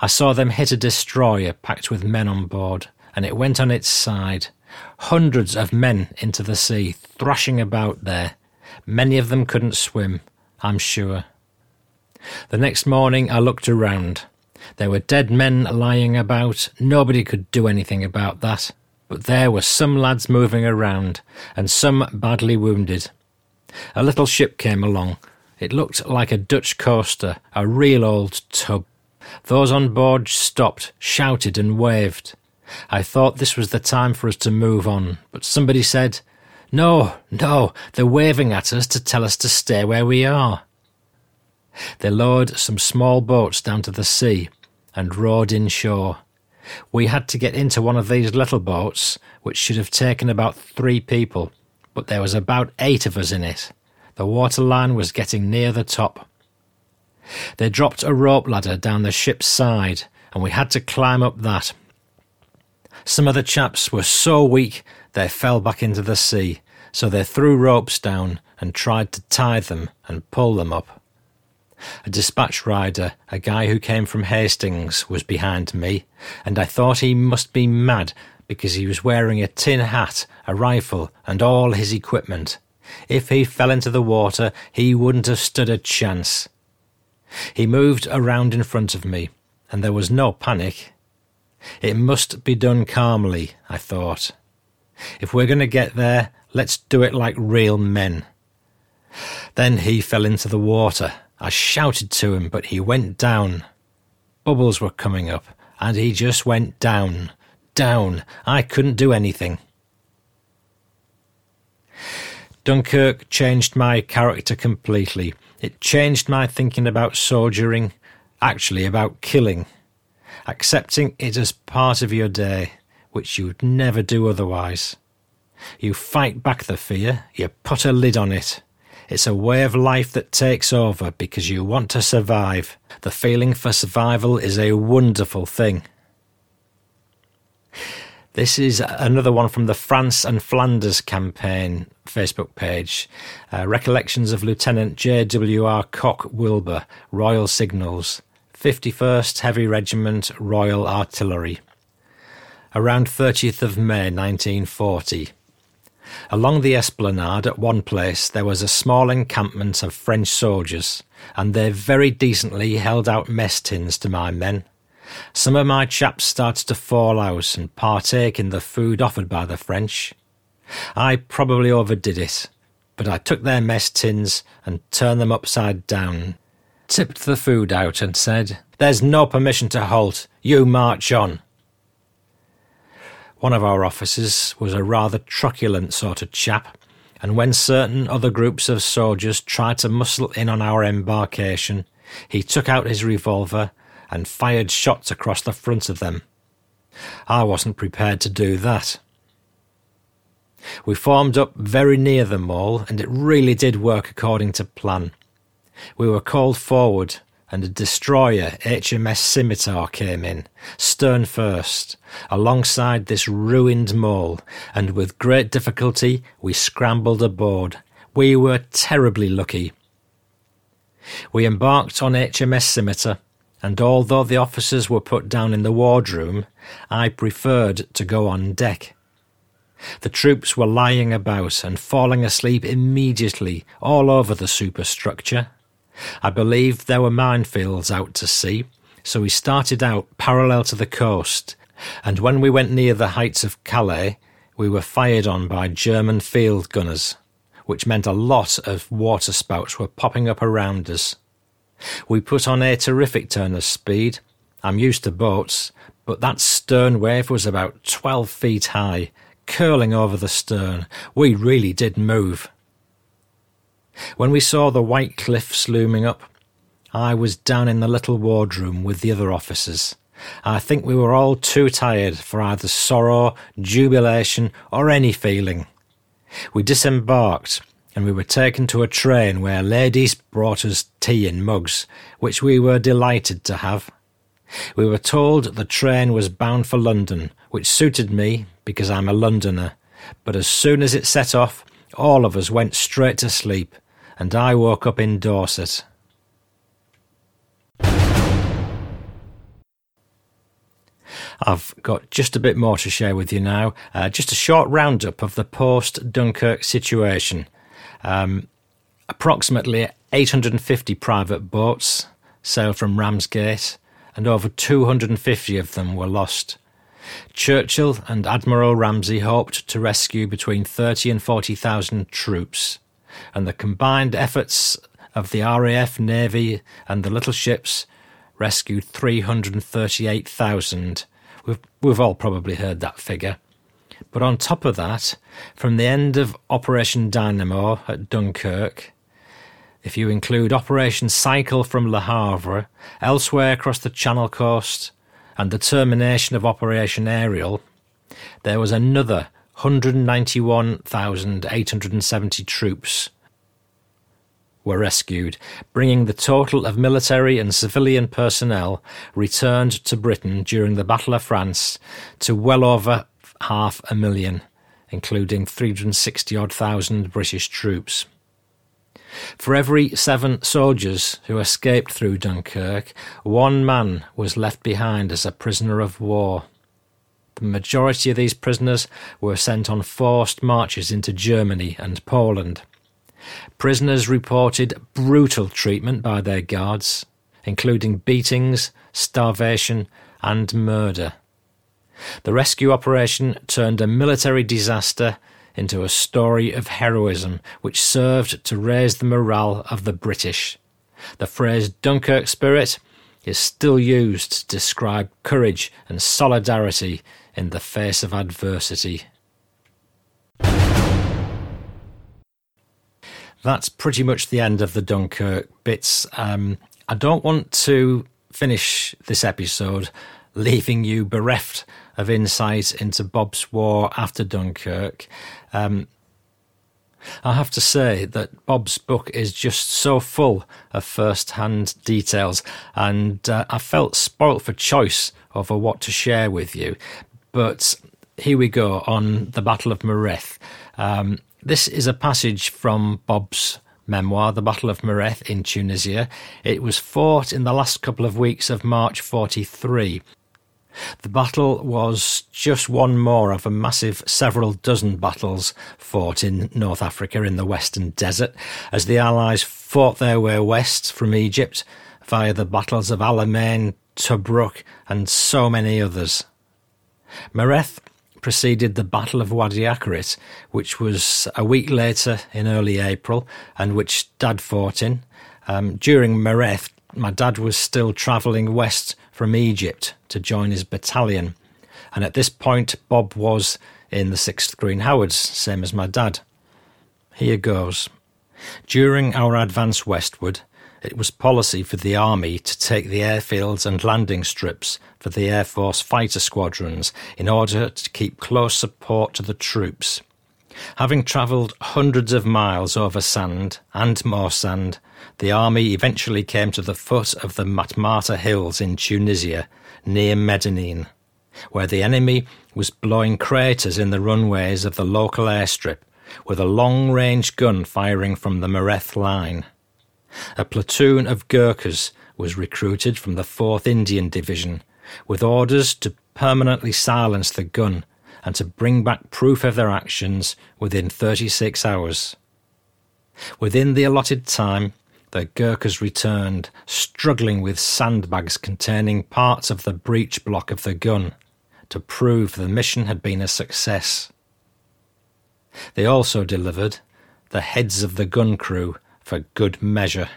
I saw them hit a destroyer packed with men on board, and it went on its side. Hundreds of men into the sea, thrashing about there. Many of them couldn't swim, I'm sure. The next morning I looked around. There were dead men lying about. Nobody could do anything about that. But there were some lads moving around, and some badly wounded. A little ship came along. It looked like a Dutch coaster, a real old tub. Those on board stopped, shouted, and waved. I thought this was the time for us to move on, but somebody said, No, no, they're waving at us to tell us to stay where we are. They lowered some small boats down to the sea and rowed inshore. We had to get into one of these little boats, which should have taken about three people, but there was about eight of us in it. The water line was getting near the top. They dropped a rope ladder down the ship's side, and we had to climb up that. Some of the chaps were so weak they fell back into the sea, so they threw ropes down and tried to tie them and pull them up. A dispatch rider, a guy who came from Hastings, was behind me, and I thought he must be mad because he was wearing a tin hat, a rifle, and all his equipment. If he fell into the water, he wouldn't have stood a chance. He moved around in front of me, and there was no panic. It must be done calmly, I thought. If we're going to get there, let's do it like real men. Then he fell into the water, I shouted to him, but he went down. Bubbles were coming up, and he just went down, down. I couldn't do anything. Dunkirk changed my character completely. It changed my thinking about soldiering, actually about killing. Accepting it as part of your day, which you'd never do otherwise. You fight back the fear, you put a lid on it. It's a way of life that takes over because you want to survive. The feeling for survival is a wonderful thing. This is another one from the France and Flanders campaign Facebook page. Uh, Recollections of Lieutenant J.W.R. Cock Wilber, Royal Signals, 51st Heavy Regiment, Royal Artillery. Around 30th of May 1940. Along the esplanade at one place there was a small encampment of French soldiers, and they very decently held out mess tins to my men. Some of my chaps started to fall out and partake in the food offered by the French. I probably overdid it, but I took their mess tins and turned them upside down, tipped the food out, and said, There's no permission to halt. You march on. One of our officers was a rather truculent sort of chap, and when certain other groups of soldiers tried to muscle in on our embarkation, he took out his revolver and fired shots across the front of them. I wasn't prepared to do that. We formed up very near the mole, and it really did work according to plan. We were called forward, and a destroyer, HMS Scimitar, came in, stern first, alongside this ruined mole, and with great difficulty we scrambled aboard. We were terribly lucky. We embarked on HMS Scimitar, and although the officers were put down in the wardroom, I preferred to go on deck. The troops were lying about and falling asleep immediately all over the superstructure. I believe there were minefields out to sea, so we started out parallel to the coast, and when we went near the heights of Calais, we were fired on by German field gunners, which meant a lot of water spouts were popping up around us. We put on a terrific turn of speed. I'm used to boats, but that stern wave was about twelve feet high, curling over the stern. We really did move. When we saw the white cliffs looming up, I was down in the little wardroom with the other officers. I think we were all too tired for either sorrow, jubilation, or any feeling. We disembarked and we were taken to a train where ladies brought us tea in mugs, which we were delighted to have. We were told the train was bound for London, which suited me because I'm a Londoner, but as soon as it set off, all of us went straight to sleep, and I woke up in Dorset. I've got just a bit more to share with you now. Uh, just a short roundup of the post Dunkirk situation. Um, approximately 850 private boats sailed from Ramsgate, and over 250 of them were lost. Churchill and Admiral Ramsay hoped to rescue between 30 and 40,000 troops, and the combined efforts of the RAF, Navy, and the little ships rescued 338,000. We've, we've all probably heard that figure. But on top of that, from the end of Operation Dynamo at Dunkirk, if you include Operation Cycle from Le Havre, elsewhere across the Channel coast, and the termination of Operation Ariel, there was another 191,870 troops were rescued, bringing the total of military and civilian personnel returned to Britain during the Battle of France to well over half a million, including 360 odd thousand British troops. For every seven soldiers who escaped through Dunkirk, one man was left behind as a prisoner of war. The majority of these prisoners were sent on forced marches into Germany and Poland. Prisoners reported brutal treatment by their guards, including beatings, starvation, and murder. The rescue operation turned a military disaster into a story of heroism which served to raise the morale of the British. The phrase Dunkirk spirit is still used to describe courage and solidarity in the face of adversity. That's pretty much the end of the Dunkirk bits. Um, I don't want to finish this episode leaving you bereft of insight into Bob's war after Dunkirk. Um, I have to say that Bob's book is just so full of first hand details, and uh, I felt spoilt for choice over what to share with you. But here we go on the Battle of Mareth. Um, this is a passage from Bob's memoir, The Battle of Mareth in Tunisia. It was fought in the last couple of weeks of March 43. The battle was just one more of a massive several dozen battles fought in North Africa in the Western Desert as the Allies fought their way west from Egypt via the battles of Alamein, Tobruk, and so many others. Mareth preceded the Battle of Wadi Akarit, which was a week later in early April and which Dad fought in. Um, during Mareth, my dad was still travelling west from Egypt to join his battalion. And at this point, Bob was in the 6th Green Howards, same as my dad. Here goes. During our advance westward, it was policy for the Army to take the airfields and landing strips for the Air Force fighter squadrons in order to keep close support to the troops. Having travelled hundreds of miles over sand and more sand, the army eventually came to the foot of the Matmata Hills in Tunisia, near Medenine, where the enemy was blowing craters in the runways of the local airstrip with a long range gun firing from the Mareth line. A platoon of Gurkhas was recruited from the 4th Indian Division with orders to permanently silence the gun and to bring back proof of their actions within 36 hours. Within the allotted time, the Gurkhas returned, struggling with sandbags containing parts of the breech block of the gun to prove the mission had been a success. They also delivered the heads of the gun crew for good measure.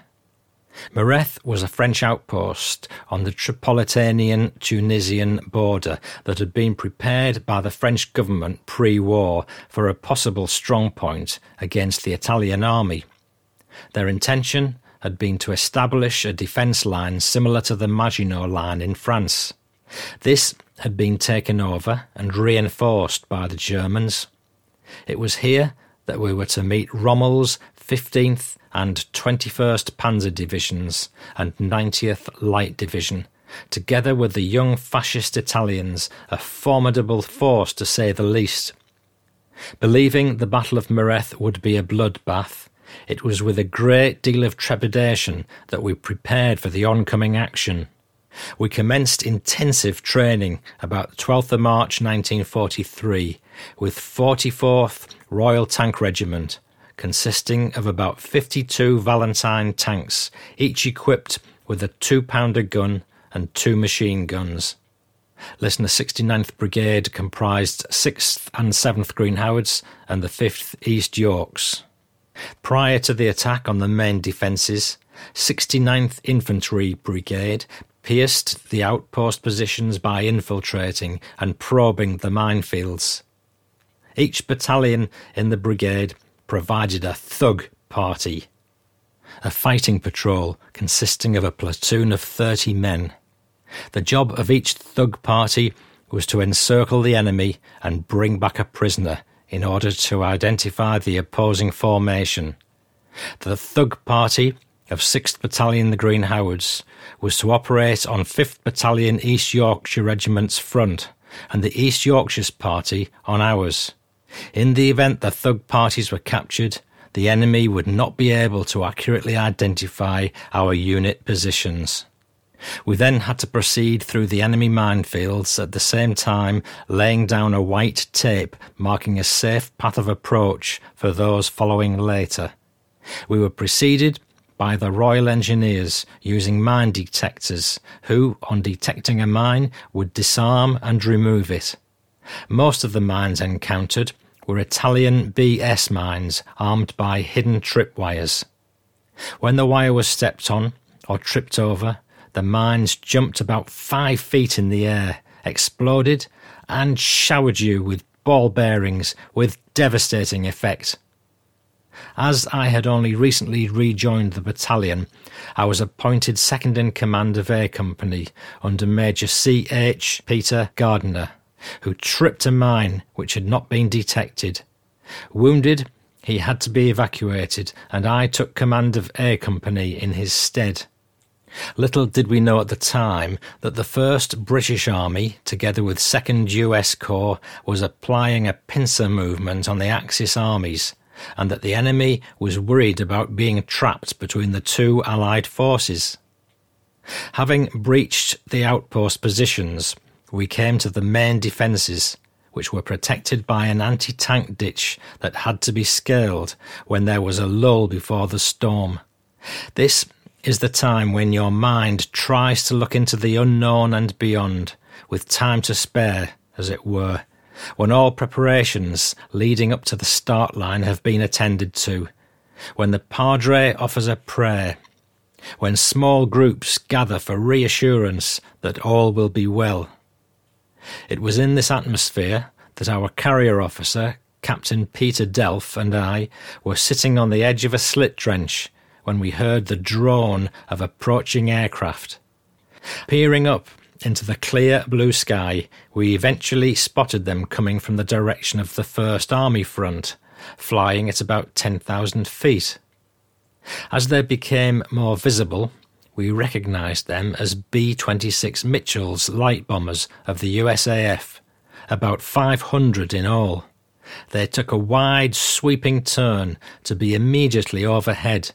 Mareth was a French outpost on the Tripolitanian Tunisian border that had been prepared by the French government pre war for a possible strong point against the Italian army. Their intention had been to establish a defence line similar to the Maginot Line in France. This had been taken over and reinforced by the Germans. It was here that we were to meet Rommel's 15th and 21st Panzer Divisions and 90th Light Division, together with the young fascist Italians, a formidable force to say the least. Believing the Battle of Mareth would be a bloodbath, it was with a great deal of trepidation that we prepared for the oncoming action. We commenced intensive training about 12th of March 1943 with 44th Royal Tank Regiment, consisting of about 52 Valentine tanks, each equipped with a two pounder gun and two machine guns. Listener 69th Brigade comprised 6th and 7th Green Howards and the 5th East Yorks. Prior to the attack on the main defences, 69th Infantry Brigade pierced the outpost positions by infiltrating and probing the minefields. Each battalion in the brigade provided a thug party, a fighting patrol consisting of a platoon of 30 men. The job of each thug party was to encircle the enemy and bring back a prisoner in order to identify the opposing formation. The Thug Party of 6th Battalion the Green Howards was to operate on 5th Battalion East Yorkshire Regiment's front and the East Yorkshire's party on ours. In the event the Thug parties were captured, the enemy would not be able to accurately identify our unit positions. We then had to proceed through the enemy minefields at the same time laying down a white tape marking a safe path of approach for those following later. We were preceded by the Royal Engineers using mine detectors, who, on detecting a mine, would disarm and remove it. Most of the mines encountered were Italian BS mines armed by hidden tripwires. When the wire was stepped on or tripped over, the mines jumped about five feet in the air, exploded, and showered you with ball bearings with devastating effect. As I had only recently rejoined the battalion, I was appointed second in command of A Company under Major C. H. Peter Gardiner, who tripped a mine which had not been detected. Wounded, he had to be evacuated, and I took command of A Company in his stead. Little did we know at the time that the 1st British Army, together with 2nd US Corps, was applying a pincer movement on the Axis armies, and that the enemy was worried about being trapped between the two Allied forces. Having breached the outpost positions, we came to the main defences, which were protected by an anti tank ditch that had to be scaled when there was a lull before the storm. This is the time when your mind tries to look into the unknown and beyond, with time to spare, as it were, when all preparations leading up to the start line have been attended to, when the Padre offers a prayer, when small groups gather for reassurance that all will be well. It was in this atmosphere that our carrier officer, Captain Peter Delph, and I were sitting on the edge of a slit trench when we heard the drone of approaching aircraft. Peering up into the clear blue sky, we eventually spotted them coming from the direction of the First Army front, flying at about 10,000 feet. As they became more visible, we recognized them as B 26 Mitchells light bombers of the USAF, about 500 in all. They took a wide, sweeping turn to be immediately overhead,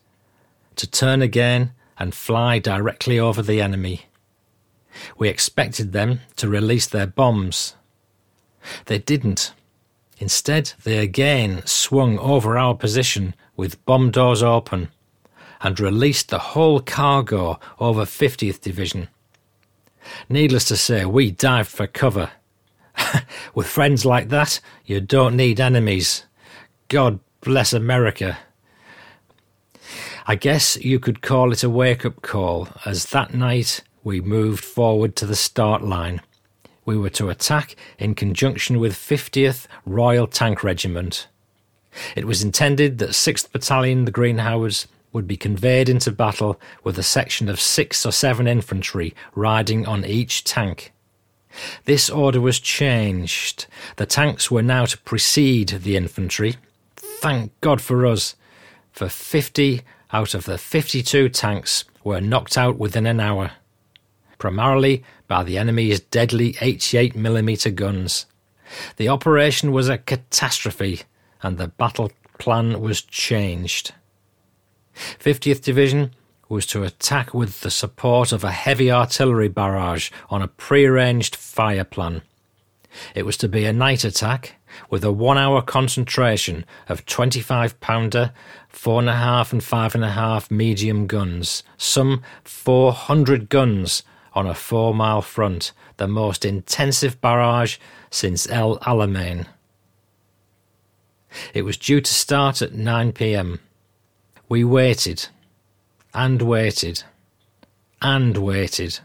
to turn again and fly directly over the enemy. We expected them to release their bombs. They didn't. Instead, they again swung over our position with bomb doors open and released the whole cargo over 50th Division. Needless to say, we dived for cover. with friends like that, you don't need enemies. God bless America. I guess you could call it a wake up call, as that night we moved forward to the start line. We were to attack in conjunction with 50th Royal Tank Regiment. It was intended that 6th Battalion, the Green Howards, would be conveyed into battle with a section of six or seven infantry riding on each tank. This order was changed. The tanks were now to precede the infantry. Thank God for us, for 50 out of the 52 tanks were knocked out within an hour primarily by the enemy's deadly 88mm guns. The operation was a catastrophe, and the battle plan was changed. 50th Division was to attack with the support of a heavy artillery barrage on a prearranged fire plan. It was to be a night attack with a one hour concentration of 25 pounder, 4.5 and 5.5 medium guns, some 400 guns on a four mile front, the most intensive barrage since El Alamein. It was due to start at 9 pm. We waited, and waited, and waited.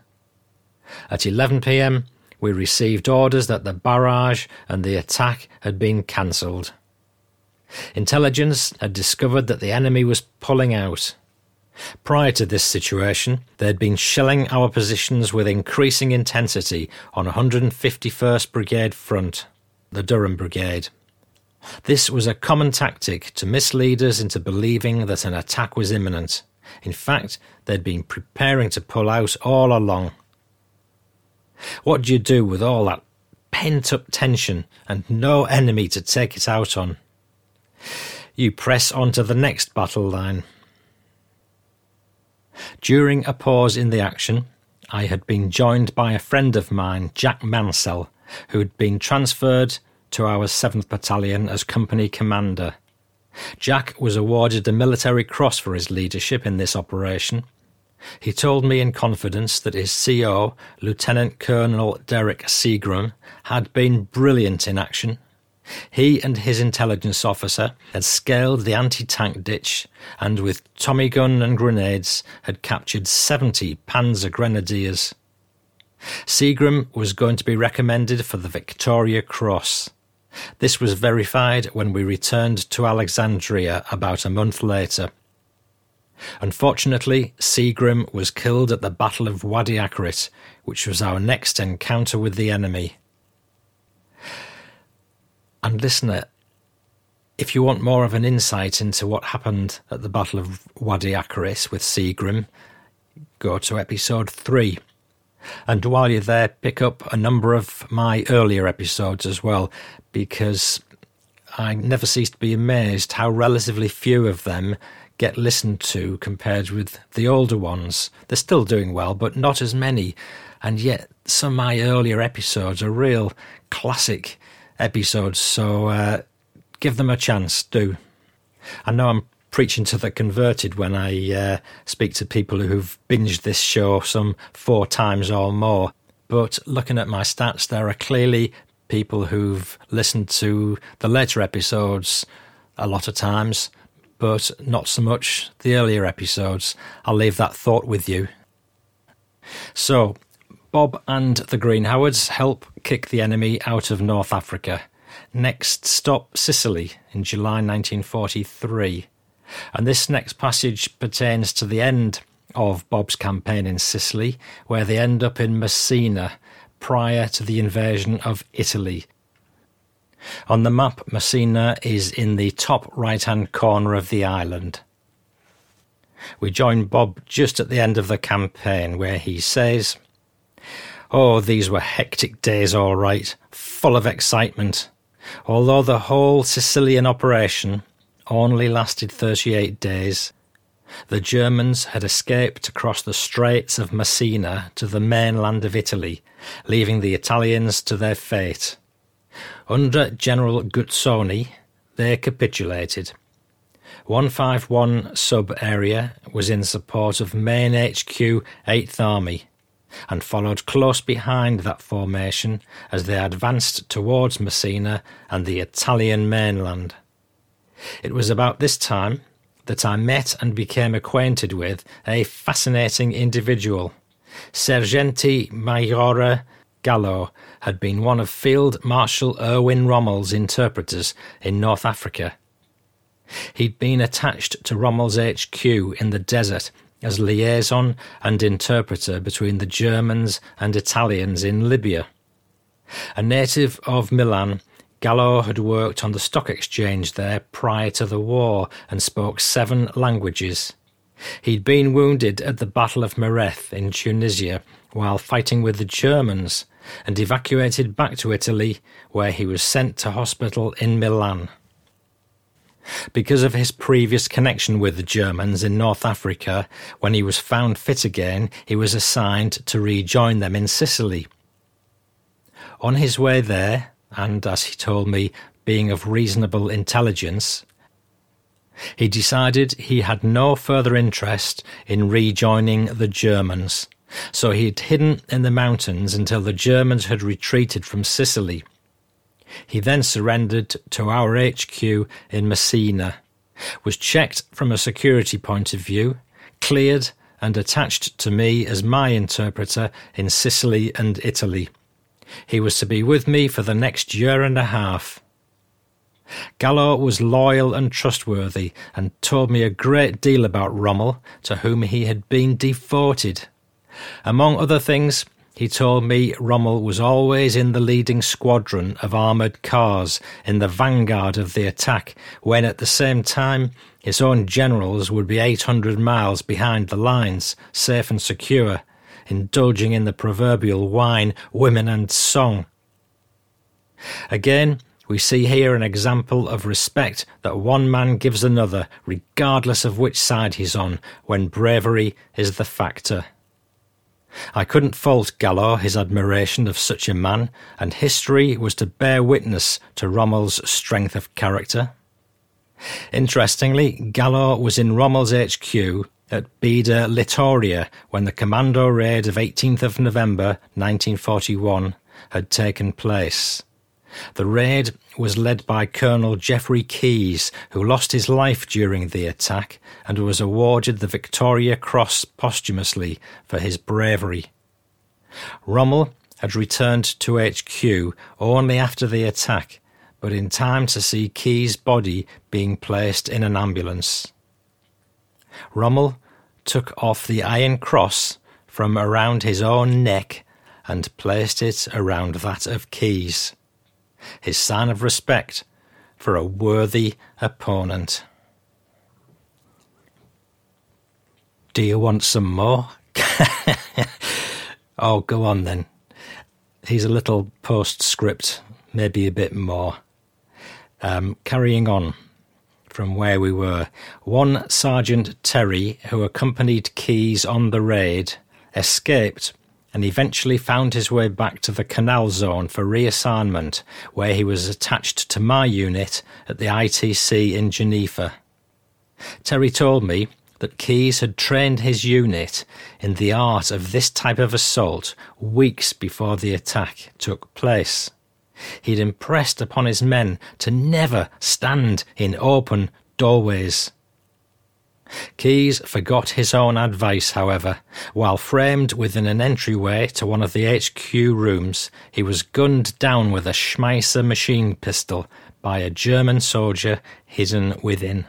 At 11 pm, we received orders that the barrage and the attack had been cancelled. Intelligence had discovered that the enemy was pulling out. Prior to this situation, they had been shelling our positions with increasing intensity on 151st Brigade front, the Durham Brigade. This was a common tactic to mislead us into believing that an attack was imminent. In fact, they'd been preparing to pull out all along. What do you do with all that pent up tension and no enemy to take it out on? You press on to the next battle line. During a pause in the action, I had been joined by a friend of mine, Jack Mansell, who had been transferred to our 7th Battalion as company commander. Jack was awarded the military cross for his leadership in this operation. He told me in confidence that his CO, Lieutenant Colonel Derek Seagrim, had been brilliant in action he and his intelligence officer had scaled the anti tank ditch and, with Tommy gun and grenades, had captured 70 Panzer Grenadiers. Seagrim was going to be recommended for the Victoria Cross. This was verified when we returned to Alexandria about a month later. Unfortunately, Seagrim was killed at the Battle of Wadi Akarit, which was our next encounter with the enemy. And listener, if you want more of an insight into what happened at the Battle of Wadi Akarit with Seagrim, go to episode 3. And while you're there, pick up a number of my earlier episodes as well, because I never cease to be amazed how relatively few of them get listened to compared with the older ones. They're still doing well, but not as many. And yet, some of my earlier episodes are real classic episodes, so uh, give them a chance, do. I know I'm preaching to the converted when I uh, speak to people who've binged this show some four times or more. But looking at my stats, there are clearly people who've listened to the later episodes a lot of times, but not so much the earlier episodes. I'll leave that thought with you. So, Bob and the Green Howards help kick the enemy out of North Africa. Next stop, Sicily, in July 1943. And this next passage pertains to the end of Bob's campaign in Sicily, where they end up in Messina prior to the invasion of Italy. On the map, Messina is in the top right hand corner of the island. We join Bob just at the end of the campaign, where he says, Oh, these were hectic days, all right, full of excitement. Although the whole Sicilian operation only lasted 38 days, the Germans had escaped across the Straits of Messina to the mainland of Italy, leaving the Italians to their fate. Under General Guzzoni, they capitulated. 151 sub area was in support of main HQ 8th Army and followed close behind that formation as they advanced towards Messina and the Italian mainland. It was about this time that I met and became acquainted with a fascinating individual. Sergente Majore Gallo had been one of Field Marshal Erwin Rommel's interpreters in North Africa. He'd been attached to Rommel's HQ in the desert as liaison and interpreter between the Germans and Italians in Libya. A native of Milan, Gallo had worked on the stock exchange there prior to the war and spoke seven languages. He'd been wounded at the Battle of Mareth in Tunisia while fighting with the Germans and evacuated back to Italy, where he was sent to hospital in Milan. Because of his previous connection with the Germans in North Africa, when he was found fit again, he was assigned to rejoin them in Sicily. On his way there, and as he told me, being of reasonable intelligence, he decided he had no further interest in rejoining the Germans, so he had hidden in the mountains until the Germans had retreated from Sicily. He then surrendered to our HQ in Messina, was checked from a security point of view, cleared, and attached to me as my interpreter in Sicily and Italy. He was to be with me for the next year and a half. Gallo was loyal and trustworthy, and told me a great deal about Rommel, to whom he had been devoted. Among other things, he told me Rommel was always in the leading squadron of armoured cars in the vanguard of the attack, when at the same time his own generals would be 800 miles behind the lines, safe and secure, indulging in the proverbial wine, women, and song. Again, we see here an example of respect that one man gives another, regardless of which side he's on, when bravery is the factor. I couldn't fault Gallo his admiration of such a man, and history was to bear witness to Rommel's strength of character. Interestingly, Gallo was in Rommel's HQ at Beda Littoria when the commando raid of 18th of November 1941 had taken place. The raid was led by Colonel Geoffrey Keyes, who lost his life during the attack and was awarded the Victoria Cross posthumously for his bravery. Rommel had returned to HQ only after the attack, but in time to see Keyes' body being placed in an ambulance. Rommel took off the Iron Cross from around his own neck and placed it around that of Keyes his sign of respect for a worthy opponent. Do you want some more? oh, go on then. Here's a little postscript, maybe a bit more. Um, carrying on from where we were. One Sergeant Terry, who accompanied Keyes on the raid, escaped and eventually found his way back to the canal zone for reassignment, where he was attached to my unit at the ITC in Geneifa. Terry told me that Keyes had trained his unit in the art of this type of assault weeks before the attack took place. He'd impressed upon his men to never stand in open doorways. Keyes forgot his own advice, however. While framed within an entryway to one of the HQ rooms, he was gunned down with a Schmeisser machine pistol by a German soldier hidden within.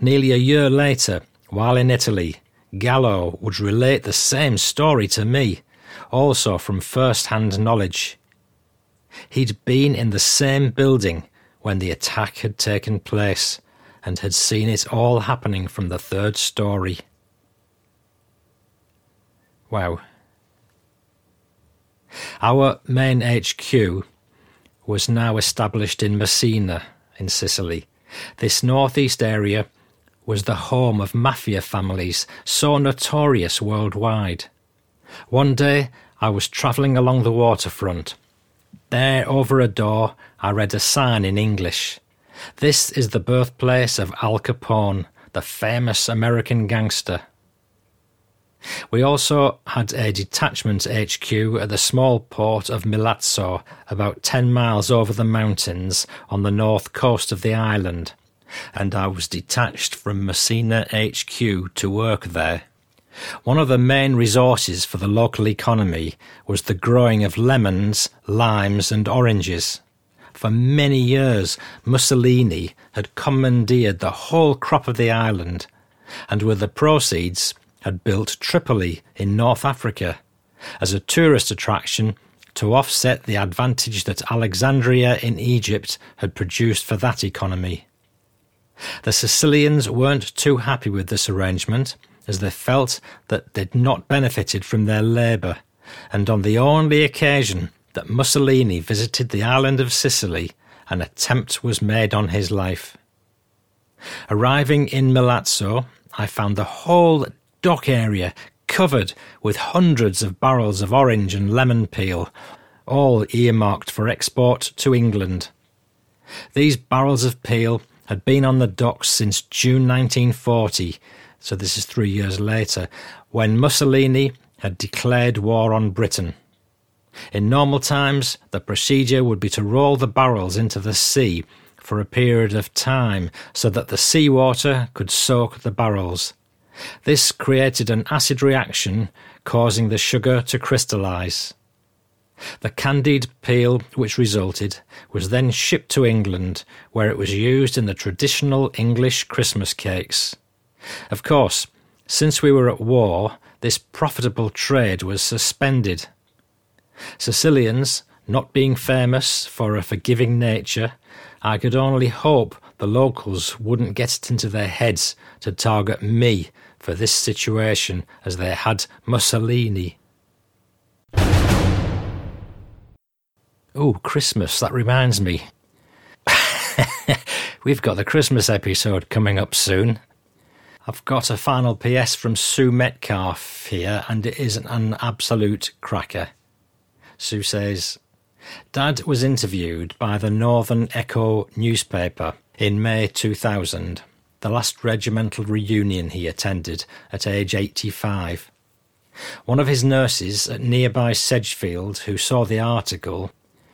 Nearly a year later, while in Italy, Gallo would relate the same story to me, also from first hand knowledge. He'd been in the same building when the attack had taken place and had seen it all happening from the third story. Wow. Our main HQ was now established in Messina, in Sicily. This northeast area was the home of mafia families so notorious worldwide. One day I was travelling along the waterfront. There, over a door, I read a sign in English. This is the birthplace of Al Capone, the famous American gangster. We also had a detachment HQ at the small port of Milazzo, about 10 miles over the mountains on the north coast of the island, and I was detached from Messina HQ to work there. One of the main resources for the local economy was the growing of lemons, limes, and oranges. For many years, Mussolini had commandeered the whole crop of the island, and with the proceeds had built Tripoli in North Africa as a tourist attraction to offset the advantage that Alexandria in Egypt had produced for that economy. The Sicilians weren't too happy with this arrangement, as they felt that they'd not benefited from their labour, and on the only occasion that Mussolini visited the island of Sicily, an attempt was made on his life. Arriving in Milazzo, I found the whole dock area covered with hundreds of barrels of orange and lemon peel, all earmarked for export to England. These barrels of peel had been on the docks since June 1940, so this is three years later, when Mussolini had declared war on Britain. In normal times, the procedure would be to roll the barrels into the sea for a period of time so that the seawater could soak the barrels. This created an acid reaction, causing the sugar to crystallize. The candied peel which resulted was then shipped to England, where it was used in the traditional English Christmas cakes. Of course, since we were at war, this profitable trade was suspended. Sicilians, not being famous for a forgiving nature, I could only hope the locals wouldn't get it into their heads to target me for this situation as they had Mussolini. Oh, Christmas, that reminds me. We've got the Christmas episode coming up soon. I've got a final PS from Sue Metcalfe here, and it is an absolute cracker. Sue says, Dad was interviewed by the Northern Echo newspaper in May 2000, the last regimental reunion he attended at age 85. One of his nurses at nearby Sedgefield, who saw the article,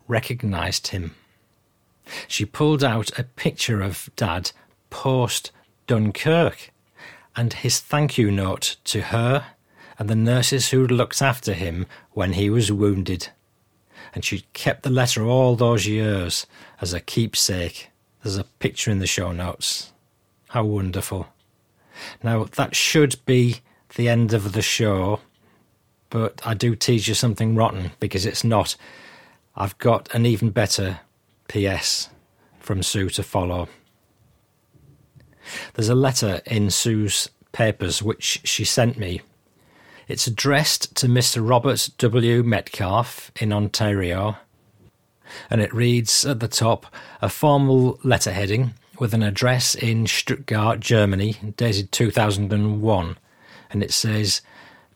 recognised him. She pulled out a picture of Dad post Dunkirk and his thank you note to her and the nurses who'd looked after him when he was wounded. And she'd kept the letter all those years as a keepsake. There's a picture in the show notes. How wonderful. Now, that should be the end of the show, but I do tease you something rotten because it's not. I've got an even better PS from Sue to follow. There's a letter in Sue's papers which she sent me. It's addressed to Mr. Robert W. Metcalfe in Ontario, and it reads at the top a formal letter heading with an address in Stuttgart, Germany, dated 2001, and it says,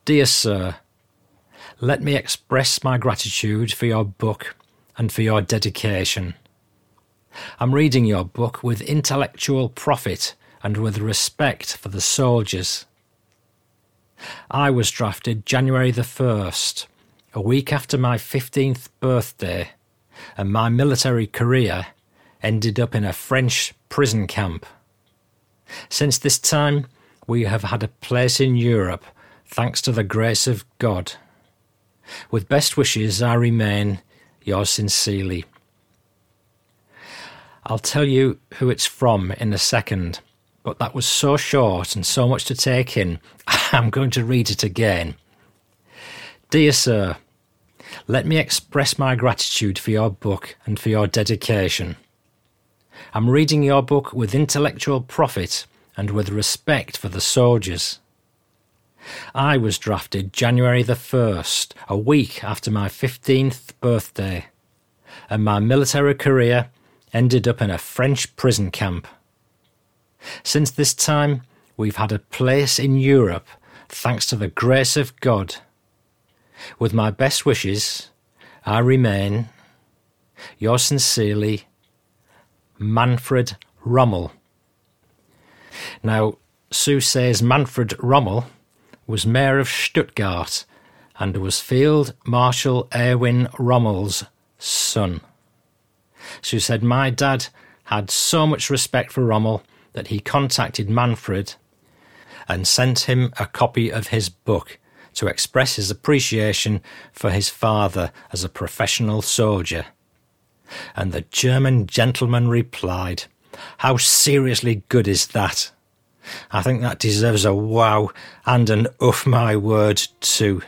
Dear Sir, let me express my gratitude for your book and for your dedication. I'm reading your book with intellectual profit and with respect for the soldiers. I was drafted January the 1st, a week after my 15th birthday, and my military career ended up in a French prison camp. Since this time, we have had a place in Europe, thanks to the grace of God. With best wishes, I remain yours sincerely. I'll tell you who it's from in a second, but that was so short and so much to take in, I'm going to read it again. Dear Sir, let me express my gratitude for your book and for your dedication. I'm reading your book with intellectual profit and with respect for the soldiers. I was drafted January the 1st, a week after my 15th birthday, and my military career ended up in a French prison camp. Since this time, we've had a place in Europe thanks to the grace of God. With my best wishes, I remain yours sincerely, Manfred Rommel. Now, Sue says Manfred Rommel was Mayor of Stuttgart and was Field Marshal Erwin Rommel's son. Sue said, My dad had so much respect for Rommel that he contacted Manfred and sent him a copy of his book to express his appreciation for his father as a professional soldier. And the German gentleman replied, How seriously good is that? I think that deserves a wow and an uff my word too.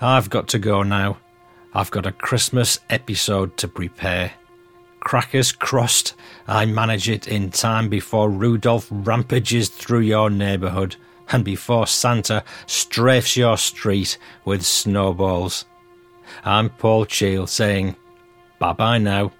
I've got to go now. I've got a Christmas episode to prepare. Crackers crossed, I manage it in time before Rudolph rampages through your neighbourhood and before Santa strafes your street with snowballs. I'm Paul Cheall saying bye bye now.